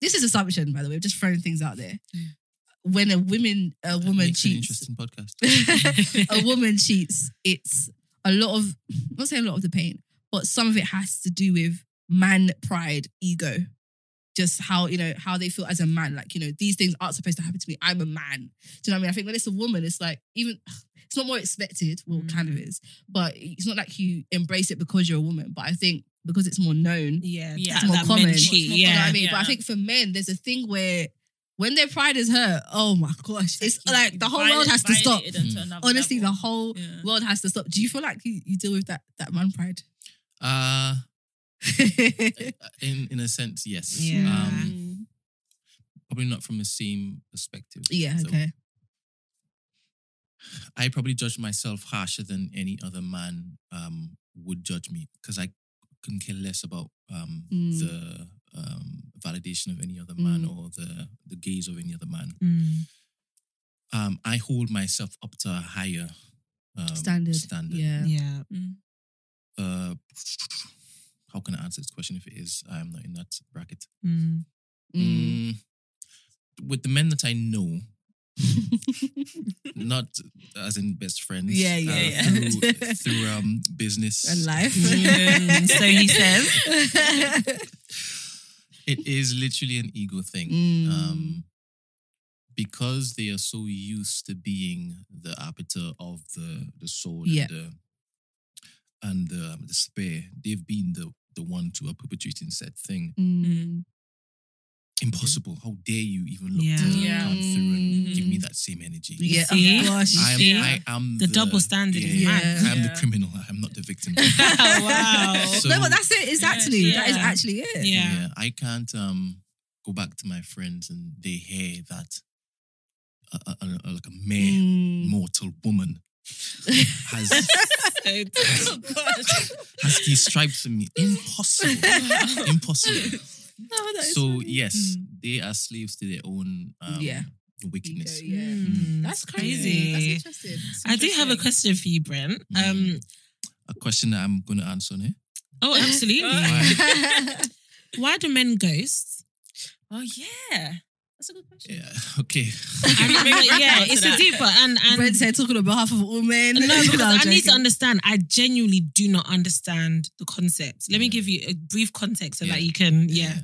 this is assumption by the way, We're just throwing things out there. Mm. When a woman a that woman makes an cheats, interesting podcast. a woman cheats, it's a lot of I'm not saying a lot of the pain, but some of it has to do with man pride, ego. Just how, you know, how they feel as a man. Like, you know, these things aren't supposed to happen to me. I'm a man. Do you know what I mean? I think when it's a woman, it's like even it's not more expected. Well, it kind of is. But it's not like you embrace it because you're a woman. But I think because it's more known, Yeah. Yeah. It's more common. men It's cheat, more you know what Yeah. I mean? But I think for men, there's a thing where when their pride is hurt, oh my gosh, it's like the whole world has to stop. violated them Honestly, the whole Yeah. world has to stop. Do you feel like you, you deal with that that man pride? Uh, in in a sense, yes. Yeah. Um, probably not from the same perspective. yeah, So okay. I probably judge myself harsher than any other man um, would judge me because I couldn't care less about um, Mm. the um, validation of any other man Mm. or the the gaze of any other man. Mm. Um, I hold myself up to a higher um, Standard. Standard. Yeah. Yeah. Mm. Uh, how can I answer this question if it is I'm not in that bracket? Mm. Mm. Mm, with the men that I know, not as in best friends. Yeah, yeah, uh, yeah. Through, through um, business And life. Mm, so he says. It is literally an ego thing. Mm. Um, because they are so used to being the arbiter of the the soul Yeah. and the and the, um, the spare, they've been the the one to are perpetuating said thing. Mm. impossible. How dare you even look Yeah. to Yeah. come through and give me Mm. that same energy? Yeah, See? oh gosh. I am, Yeah. I am The double standard is yeah. I am the criminal. I am not the victim. wow. So- no, but that's it. It's Yeah, actually that is actually it. Yeah. I can't um go back to my friends and they hear that a, a, a- a- like a mere Mm. mortal woman has Oh gosh. has these stripes on me. Impossible. Impossible. Oh, So funny. yes, Mm. they are slaves to their own um, Yeah. wickedness. Ego, yeah. Mm, That's it's crazy. That's interesting. I do have a question for you, Brent. Um, A question that I'm going to answer now. oh, absolutely. Why? Why do men ghost? Oh yeah. That's a good question. Yeah. Okay. I mean, yeah, it's a deeper and and Brent said talking on behalf of all men. no, because I'm need to understand. I genuinely do not understand the concept. Let me give you a brief context so that you can, yeah.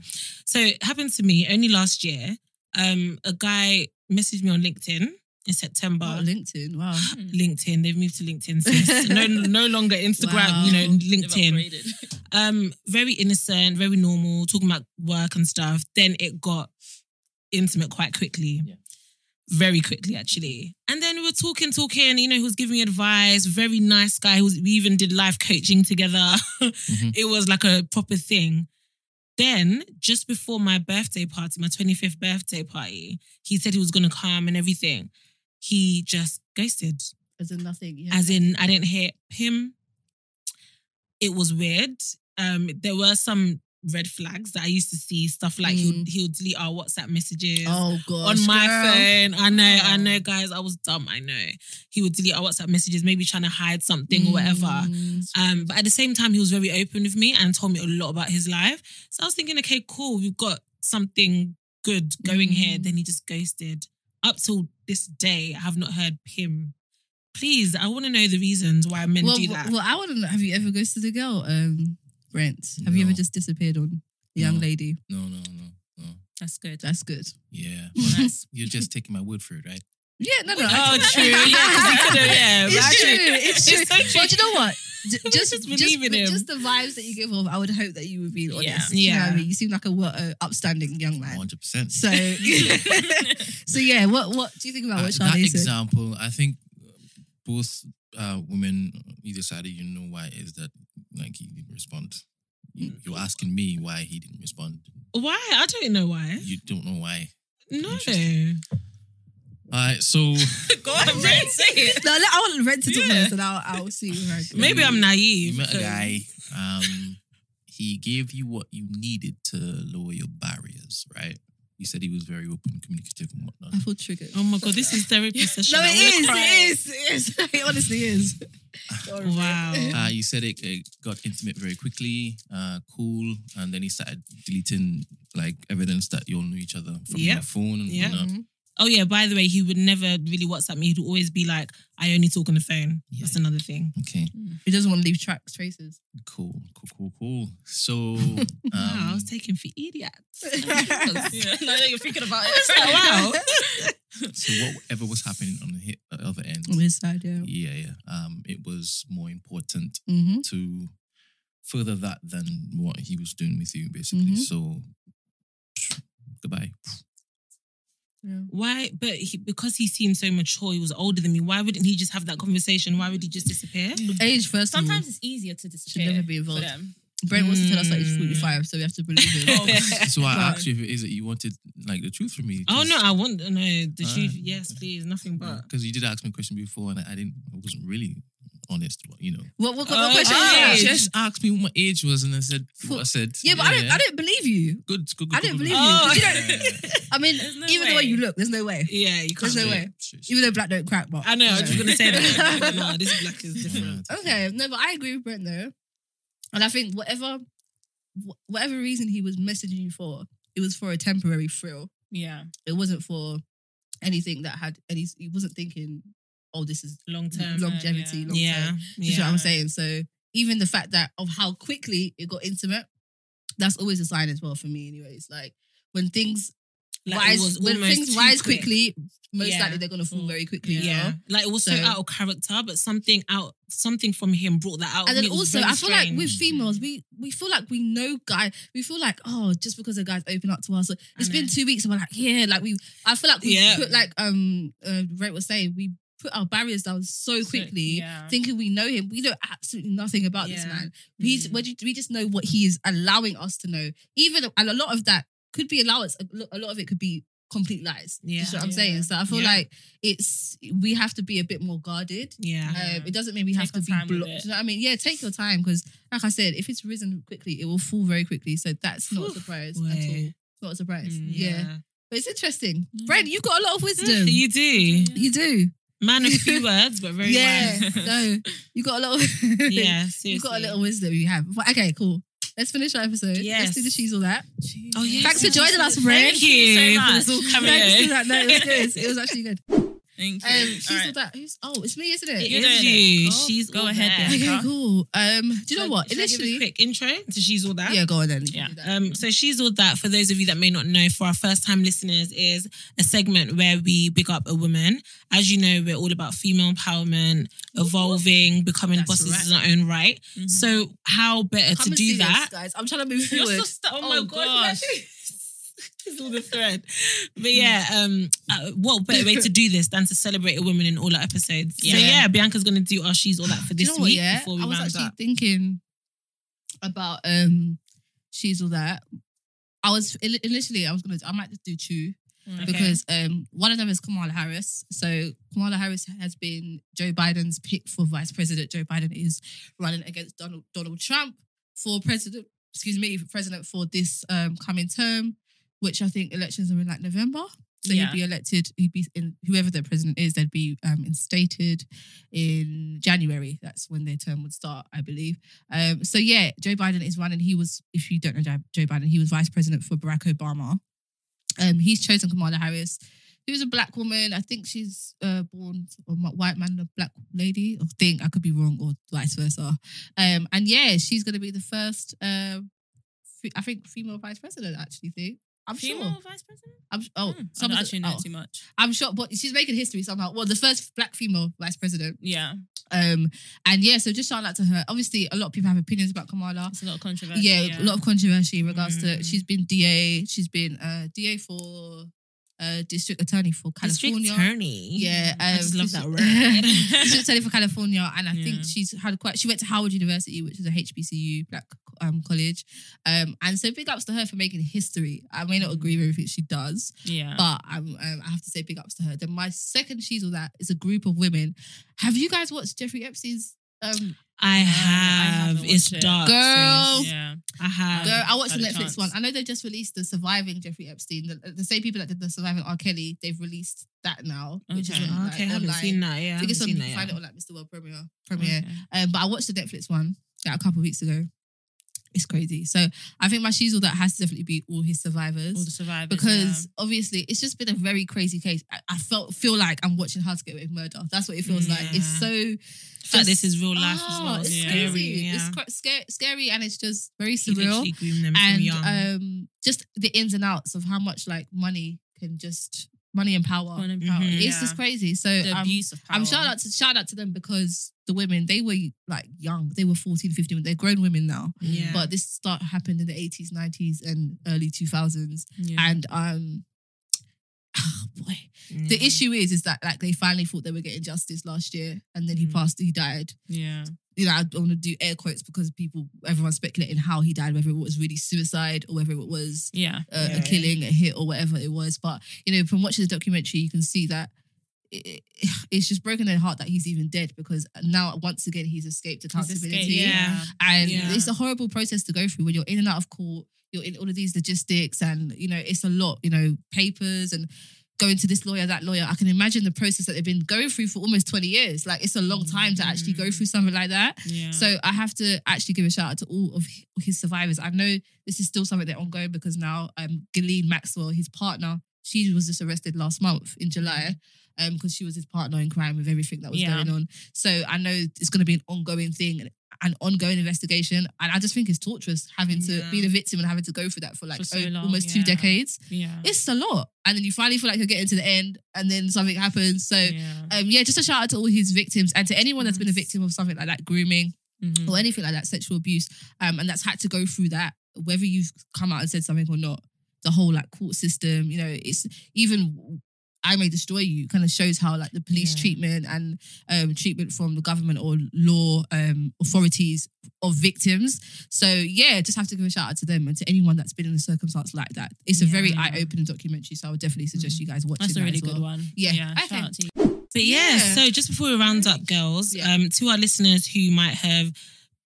So it happened to me only last year. Um, a guy messaged me on LinkedIn in September. Oh, LinkedIn. Wow. LinkedIn, they've moved to LinkedIn. Sis. no, no longer Instagram. Wow. You know, LinkedIn. Um, very innocent, very normal, talking about work and stuff. Then it got intimate quite quickly. Yeah. Very quickly, actually. And then we were talking, talking. You know, he was giving me advice. Very nice guy. He was, we even did live coaching together. It was like a proper thing. Then, just before my birthday party, my 25th birthday party, he said he was going to come and everything. He just ghosted. As in nothing. Yeah. As in, I didn't hear him. It was weird. Um, there were some red flags that I used to see. Stuff like he would he would delete our WhatsApp messages oh gosh. on my girl. phone. I know, I Oh. know, guys. I was dumb. I know. He would delete our WhatsApp messages, maybe trying to hide something or whatever. Mm. Um, but at the same time, he was very open with me and told me a lot about his life. So I was thinking, okay, cool, we've got something good going here. Mm. Then he just ghosted. Up till this day, I have not heard him. Please, I want to know the reasons why men well, do that. well, I want to know. Have you ever ghosted a girl, um, Brent? Have you No. ever just disappeared on a young No. lady? No, no, no, no. That's good. That's good. Yeah. Nice. You're just taking my word for it, right? Yeah, no, no. Oh, true. Yeah, 'cause he could've- yeah, it's but actually- true. It's true. it's so true. But you know what? J- Just, Just just, believe in him. just the vibes that you give off, I would hope that you would be honest. Yeah. You know what Yeah. I mean? You seem like a, wo- a upstanding young man. 100%. So, so yeah. What what do you think about Uh, what that said? example, I think both uh, women either side, you know why is that like he didn't respond. You, Mm. you're asking me why he didn't respond. Why? I don't know why. You don't know why. No. Interesting. All right, so Go on, Brent, say it. No, let- I want Brent to talk Yeah. first, and I'll I'll see. Where I go. Maybe I'm you naive. met a guy. Um, he gave you what you needed to lower your barriers, right? He said he was very open, communicative, and whatnot. I feel triggered. Oh my god, this is therapy session. no, I it wanna is, cry. it is. It is. It honestly is. Wow. Uh, you said it, it got intimate very quickly, uh, cool, and then he started deleting like evidence that you all knew each other from Yep. your phone and Yep. whatnot. Oh yeah, by the way, he would never really WhatsApp me. He'd always be like, I only talk on the phone. That's another thing. Okay, He doesn't want to leave tracks, traces. cool, cool, cool, cool. So, wow, I um, was taken for idiots. Yeah. Now that you're thinking about it. It's like, wow. so whatever was happening on the hit, uh, other end, On his side, yeah. yeah, yeah, um, it was more important Mm-hmm. to further that than what he was doing with you, basically. Mhm. So, goodbye. Why? But he, because he seemed so mature, he was older than me. Why wouldn't he just have that conversation? Why would he just disappear? Age first. Sometimes it's easier to disappear. never be for involved. them. Brent wants to tell us that he's Mm. 45, so we have to believe him. Oh, so I Right. asked you if it is that you wanted like the truth from me. Oh no, I want no the Ah. truth. Yes, please, nothing but. because you did ask me a question before, and I, I didn't. I wasn't really honest. But, you know, What, what, what Oh, question ah, is you it? just asked me what my age was, and I said what I said. Yeah, but I didn't. I didn't believe you. Good, good, good. I didn't good, believe good. you. 'cause you Yeah, don't- yeah, yeah. I mean, no even the way way. you look, there's no way. Yeah, you can't. There's no way. straight, straight. Even though black don't crack, but I know. I was just gonna say that. But no, this black is different. Yeah. Okay, no, but I agree with Brent though, and I think whatever, wh- whatever reason he was messaging you for, it was for a temporary thrill. Yeah. It wasn't for anything that had any. He wasn't thinking, "Oh, this is Long term. longevity." yeah. long Yeah, term. You know yeah. what I'm saying? So even the fact that of how quickly it got intimate, that's always a sign as well for me. Anyways, like when things Like, rise was when things too quick. quick. quickly. Most Yeah. likely they're gonna fall very quickly. Yeah. well. Like it was so, So- out of character, but something out something from him brought that out. And then me. It was also, I feel like with females, we we feel like we know guy. We feel like oh, just because a guy's open up to us, it's been two weeks, and we're like yeah, like we. I feel like we Yeah. put like um, uh, Ray was saying, we put our barriers down so So- quickly, yeah. thinking we know him. We know absolutely nothing about this man. He's Mm. we we just know what he is allowing us to know. Even and a lot of that could be allowance. A lot of it could be complete lies. Do you Yeah. what I'm Yeah. saying. So I feel Yeah. like it's we have to be a bit more guarded. yeah. Yeah. Um, it doesn't mean we Take have to be blocked. You know what I mean? Yeah, take your time because, like I said, if it's risen quickly, it will fall very quickly. So that's not a surprise at all. It's not a surprise. Mm. yeah. but it's interesting. Mm. Brent, you've got a lot of wisdom. you do. You do. Man of few words, but very yeah. wise. no, you got a lot. Of yeah, you got a little wisdom. You have. But, okay, cool. Let's finish our episode. Yes. Let's do the cheese all that. Oh, yes. Thanks for joining us, Brent. Thank you so much. this all cameo. Thanks for that. No, it was good. It was actually good. Thank you. Um, she's All all right. that. Who's, oh, it's me, isn't it? It You're is doing it. you. Cool. She's Go ahead, there. Okay, cool. Um, do you know So, what? should give a Initially, quick intro to She's All That. yeah, go on then. Yeah. Um, so she's all that. For those of you that may not know, for our first time listeners, is a segment where we big up a woman. As you know, we're all about female empowerment, evolving, becoming That's bosses right. in our own right. Mhm. So how better Come to and do see that? this, guys. I'm trying to move You're forward. so stu- oh, Oh, my God, all the thread. But yeah, um, uh, what better way to do this than to celebrate a woman in all our episodes? So Yeah. yeah, Bianca's gonna do our she's all that for Do you this know what, week yeah? before we I was round actually up. thinking about um, she's all that. I was in- initially I was gonna I might just do two Okay. because um one of them is Kamala Harris. So Kamala Harris has been Joe Biden's pick for vice president. Joe Biden is running against Donald Donald Trump for president. Excuse me, for president for this um coming term, which I think elections are in like November. So Yeah. he'd be elected. He'd be in whoever the president is. They'd be um, instated in January. That's when their term would start, I believe. Um, so yeah, Joe Biden is running. He was, if you don't know Joe Biden, he was vice president for Barack Obama. Um, he's chosen Kamala Harris, who's a black woman. I think she's uh, born a white man and a black lady. I think I could be wrong, or vice versa. Um, and yeah, she's going to be the first. Fe- I think female vice president. Actually, think I'm Female sure. vice president? I'm oh, Hmm, I some don't of the- actually know oh, too much. I'm sure, but she's making history somehow. Well, the first black female vice president. Yeah. Um, and yeah, so just shout out to her. Obviously, a lot of people have opinions about Kamala. It's a lot of controversy. Yeah, a lot of controversy in regards to Mm. she's been DA, she's been uh DA for uh district attorney for California. District attorney. Yeah, um, I just love that word. district attorney for California, and I Yeah. think she's had quite. She went to Howard University, which is a HBCU black um college, um, and so big ups to her for making history. I may not agree with everything she does, Yeah. but I'm, um, I have to say big ups to her. Then my second she's all that is a group of women. Have you guys watched Jeffrey Epstein's? Um, I I have. haven't it's watched it. dark. Girl. sis. yeah. I have. Girl, I watched the Netflix chance. one. I know they just released the Surviving Jeffrey Epstein. The, the same people that did the Surviving R. Kelly, they've released that now, which Okay. is on, like, okay, I haven't online. seen that. Yeah, I think it's on, seen you that. can find yeah. it on like Mr. World Premiere. Premiere. Okay. Um, but I watched the Netflix one like, a couple of weeks ago. It's crazy. So I think my all that has to definitely be all his survivors. All the survivors. because obviously it's just been a very crazy case. I, I felt feel like I'm watching How to Get Away with Murder. That's what it feels like. It's so The fact this is real life as Oh, well. It's Yeah. scary. Yeah. It's quite scary, scary, and it's just very surreal. literally groomed from And um, just the ins and outs of how much like money can just money and power. Fun and power. Mhm. It's yeah. just crazy. So the um, abuse of power. I'm shout out to shout out to them because the women they were like young. They were 14, 15. They're grown women now. yeah. But this start happened in the 80s, 90s, and early 2000s. Yeah. And um, oh boy, the issue is is that like they finally thought they were getting justice last year, and then he Mm. passed. He died. yeah. You know, I don't want to do air quotes because people, everyone's speculating how he died, whether it was really suicide or whether it was Yeah. uh, Yeah. a killing, a hit, or whatever it was. But you know, from watching the documentary, you can see that it, it's just broken their heart that he's even dead because now once again he's escaped He's accountability. escaped, Yeah. And Yeah. it's a horrible process to go through when you're in and out of court. You're in all of these logistics, and you know it's a lot. You know, papers and going to this lawyer, that lawyer. I can imagine the process that they've been going through for almost 20 years. Like it's a long time to actually go through something like that. Yeah. So I have to actually give a shout out to all of his survivors. I know this is still something they're ongoing because now um Ghislaine Maxwell, his partner, she was just arrested last month in July. Um, because she was his partner in crime with everything that was Yeah. going on. So I know it's going to be an ongoing thing, an ongoing investigation, and I just think it's torturous having to be Yeah. the victim and having to go through that for like For so o- long, almost two decades. Yeah. It's a lot, and then you finally feel like you're getting to the end, and then something happens. So yeah. um, yeah, just a shout out to all his victims and to anyone that's been a victim of something like that, grooming Mhm. or anything like that, sexual abuse, um, and that's had to go through that, whether you've come out and said something or not. The whole like court system, you know, it's even I may destroy you kind of shows how like the police Yeah. treatment and um, treatment from the government or law um, authorities of victims. So yeah, just have to give a shout out to them and to anyone that's been in a circumstance like that. It's a very Yeah. eye opening documentary, so I would definitely suggest you guys watch That's it a really as well. good one. Yeah. Yeah. Okay. Shout out to you. But yeah, Yeah. so just before we round up, girls, Yeah. um, to our listeners who might have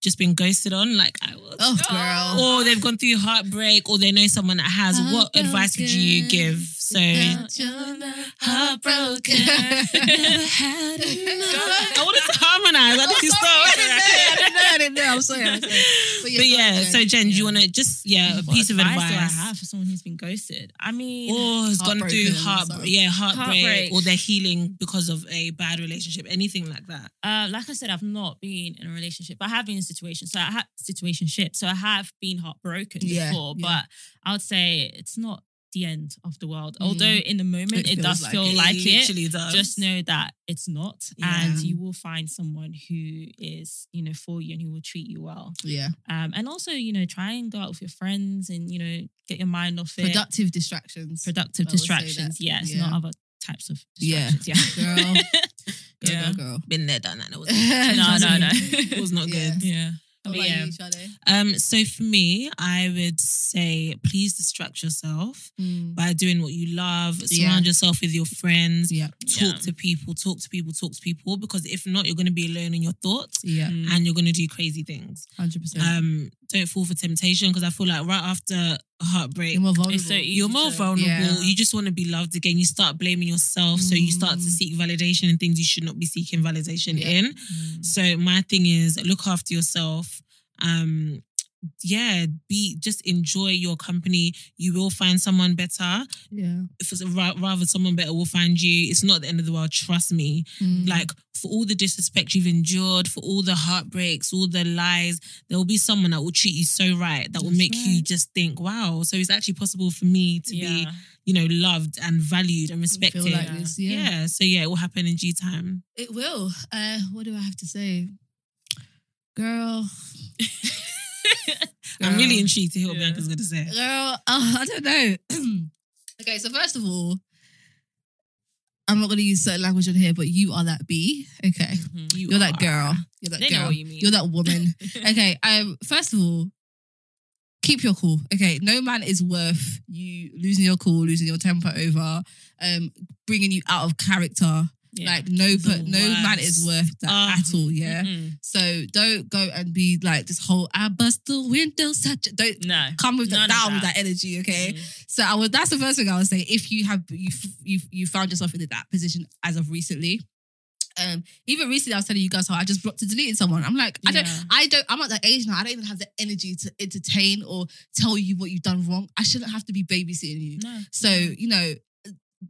just been ghosted on, like I was, Oh, girl. or they've gone through heartbreak, or they know someone that has, what advice would you give? So, heartbroken. I wanted to harmonize. I didn't start. I didn't know. I didn't know. I'm sorry. I'm sorry. But go yeah, so Jen. Jen, do you want to just yeah a What piece of advice advice? do I have for someone who's been ghosted? I mean, Or has gone through Heartbroken, heart, sorry. yeah, heartbreak, Heartbreak. or they're healing because of a bad relationship, anything like that. Uh, like I said, I've not been in a relationship, but I have been in situations. So I had situationship. So I have been heartbroken Yeah, before, yeah. but I would say it's not the end of the world. Mm. Although in the moment It it, does like feel it. like it. literally does. Just know that it's not, Yeah. and you will find someone who is, you know, for you and who will treat you well. Yeah. Um, and also, you know, try and go out with your friends and you know get your mind off it. Productive distractions. Productive I would say that. distractions. Yes, Yeah. not other types of Yeah. distractions. Yeah, Girl. Go, Yeah. go, girl. been there, done that. It was, no, no, no. it was not Yeah. good. yeah. What about yeah. you? Um, so for me, I would say please distract yourself by doing what you love. Surround yourself with your friends. Yeah. Talk Yeah. to people. Talk to people. Talk to people. Because if not, you're going to be alone in your thoughts, Yeah. Mm. and you're going to do crazy things. 100%. Um, don't fall for temptation because I feel like right after heartbreak, You're more vulnerable. So you're more vulnerable. Yeah. You just want to be loved again. You start blaming yourself. So you start to Mm. seek validation in things you should not be seeking validation Yeah. in. Mm. So my thing is look after yourself. Um, yeah, be just enjoy your company. You will find someone better. yeah. If it's ra- rather someone better will find you. It's not the end of the world. Trust me. Mm. Like for all the disrespect you've endured, for all the heartbreaks, all the lies, there will be someone that will treat you so right that will make you just think, wow. So it's actually possible for me to be, you know, loved and valued and respected. like Yeah. this. yeah. Yeah. So yeah, it will happen in due time. It will. Uh, what do I have to say? Girl. I'm really intrigued to hear what Yeah. Bianca's gonna say. Girl, oh, I don't know. okay, so first of all, I'm not going to use certain language on here, but you are that bee. Okay. Mhm. You're that girl. You're that They girl. you mean. You're that woman. okay. Um. First of all, keep your cool. Okay. No man is worth you losing your cool, losing your temper over, um, bringing you out of character. Yeah. Like no, but no man is worth that Ah. at all. Yeah. Mm-mm. So don't go and be like this whole I bust the window. Such don't No. come with that down with that. energy. Okay. Mhm. So I would. That's the first thing I would say. If you have you you you found yourself in that position as of recently, um, even recently I was telling you guys how I just blocked and deleted someone. I'm like, I don't, I don't, I'm at that age now. I don't even have the energy to entertain or tell you what you've done wrong. I shouldn't have to be babysitting you. No. So you know,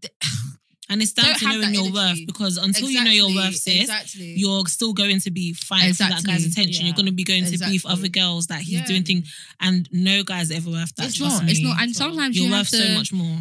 th- And it's down Don't to have knowing that your energy. worth because until you know your worth, sis, exactly. you're still going to be fighting for that Exactly. guy's attention. You're Yeah. going to be going to beef Exactly. other girls that he's Yeah. doing things, and no guy's ever worth that. it's trust not. It's not. And So sometimes You're you worth have to, so much more.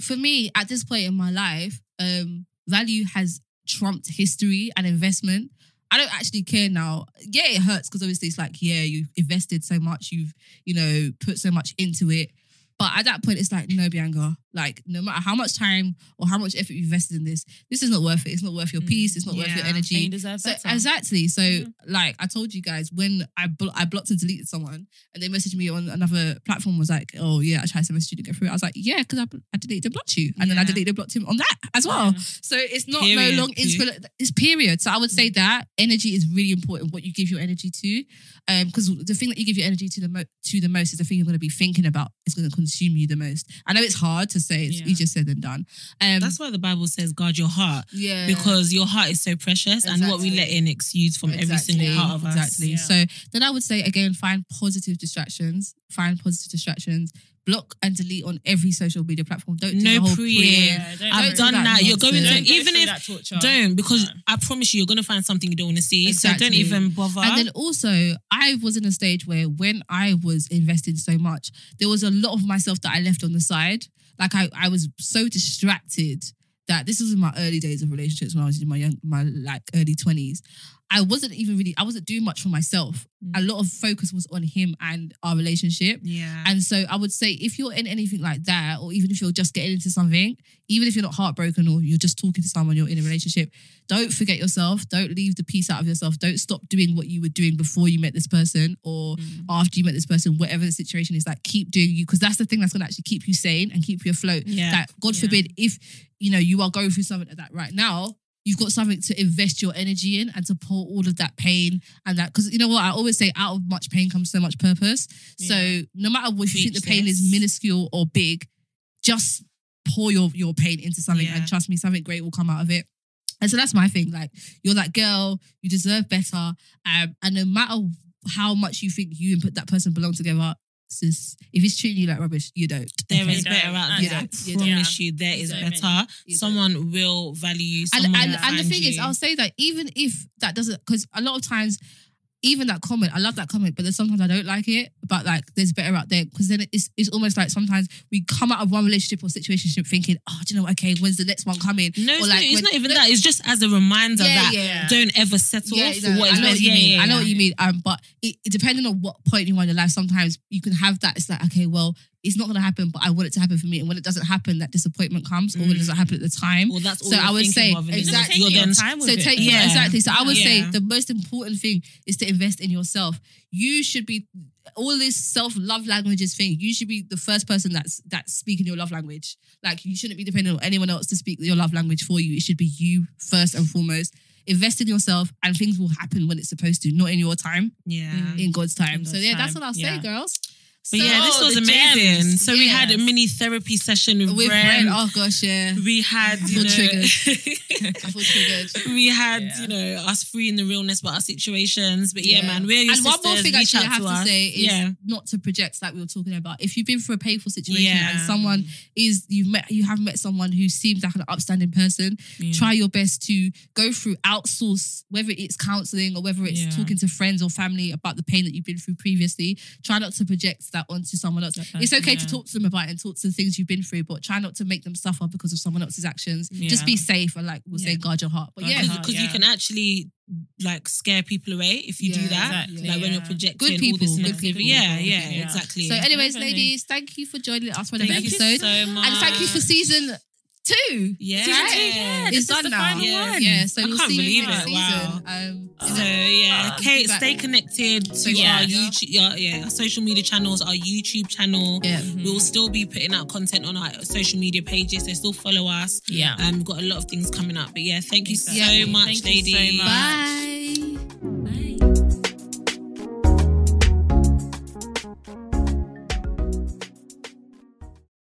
for me, at this point in my life, um, value has trumped history and investment. I don't actually care now. Yeah, it hurts because obviously it's like, yeah, you've invested so much, you've, you know, put so much into it. But at that point, it's like, no, Bianca, like, no matter how much time or how much effort you've invested in this, this is not worth it. It's not worth your Mm, peace. It's not worth your yeah. And you energy. deserve So, better. exactly. So, Yeah. like I told you guys, when I blo- I blocked and deleted someone, and they messaged me on another platform, was like, "Oh yeah, I tried to message you to go through." it." I was like, "Yeah," because I, I deleted and blocked you, and then I Yeah. deleted and blocked him on that as well. Yeah. So it's not Period. no long It's period. So I would say that energy is really important. What you give your energy to, um, because the thing that you give your energy to the mo- to the most is the thing you're going to be thinking about. It's going to consume you the most. I know it's hard to say. It's Yeah. easier said than done. Um, That's why the Bible says, guard your heart. yeah, Because your heart is so precious, and what we let in exudes from every single part of us. Exactly. Yeah. So then I would say again, find positive distractions. find positive distractions. Block and delete on every social media platform. Don't do No the whole pre- Yeah, don't- I've do done that that. You're going to. Don't go even if that torture. don't because No. I promise you, you're gonna find something you don't want to see. So don't even bother. And then also, I was in a stage where when I was investing so much, there was a lot of myself that I left on the side. Like I, I was so distracted that this was in my early days of relationships when I was in my young, my like early twenties. I wasn't even really, I wasn't doing much for myself. A mm. lot of focus was on him and our relationship. yeah, And so I would say if you're in anything like that, or even if you're just getting into something, even if you're not heartbroken or you're just talking to someone, you're in a relationship, don't forget yourself. Don't leave the piece out of yourself. Don't stop doing what you were doing before you met this person or mm. after you met this person, whatever the situation is. Like keep doing you because that's the thing that's going to actually keep you sane and keep you afloat. Yeah. That God Yeah. forbid if you know you are going through something like that right now. You've got something to invest your energy in and to pour all of that pain and that because you know what I always say out of much pain comes so much purpose. So no matter what if you think the pain is minuscule or big, just pour your your pain into something Yeah. and trust me, something great will come out of it. And so that's my thing. Like you're that girl, you deserve better. Um, and no matter how much you think you and put that person belong together, sis, if it's treating you like rubbish, you don't. there Okay? is don't. better out You there. I don't. You don't. promise you, there You better. Someone will value you. and Someone and, will and the find thing is. I'll say that even if that doesn't, because a lot of times, even that comment, I love that comment, but there's sometimes I don't like it. But like, there's better out there because then it's it's almost like sometimes we come out of one relationship or situation thinking, oh, do you know, okay, when's the next one coming? no, or it's, like not, it's when- not even no, that. It's just as a reminder Yeah, that yeah. don't ever settle Yeah, for no, what I know what you mean. I know what you mean. Um, but it, it depending on what point you are in your life, sometimes you can have that. It's like, okay, well, it's not gonna happen, but I want it to happen for me. And when it doesn't happen, that disappointment comes, or when it doesn't mm. happen at the time. Well, that's all So you're I would say of, and then exactly. You're then time with So it, take yeah, Yeah. exactly. So I would say the most important thing is to invest in yourself. You should be all this self love languages thing. You should be the first person that's that's speaking your love language. Like you shouldn't be dependent on anyone else to speak your love language for you. It should be you first and foremost. Invest in yourself, and things will happen when it's supposed to, not in your time, Yeah. in God's time. In so God's yeah, that's what I'll say, Yeah. girls. But So- yeah, this was amazing. gems. So we had a mini therapy session with, with Bren. Bren. Oh gosh, yeah. We had, you feel know, I feel triggered. we had, Yeah. you know, us free in the realness about our situations. But yeah, man, we're your and one more sisters. thing Reach actually I out have to, us. say is yeah, not to project like we were talking about. If you've been through a painful situation Yeah. and someone is you've met you have met someone who seems like an upstanding person, Yeah. try your best to go through outsource whether it's counseling or whether it's Yeah. talking to friends or family about the pain that you've been through previously. Try not to project that onto someone else. That it's person, okay to talk to them about it and talk to the things you've been through, but try not to make them suffer because of someone else's actions. Just be safe and like we'll say guard your heart. But Guard yeah, your heart. because you can actually like scare people away if you do that. exactly, Like when you're yeah. projecting Good all people, this good negativity. people, Yeah, yeah, yeah. exactly. So, anyways, Definitely. ladies, thank you for joining us for another Thank you episode. so much. And thank you for season two. Yeah. Season two, yeah, It's done now. yeah. one. yeah, so I we'll can't see you next it. Wow. season. Um, So yeah, Uh, Kate, stay connected to Social our. YouTube, yeah, yeah, our social media channels, our YouTube channel. yeah. We will still be putting out content on our social media pages. So still follow us. Yeah. And we've got a lot of things coming up. But yeah, thank you Exactly. so Yeah. much, Thank you so ladies. much. Bye.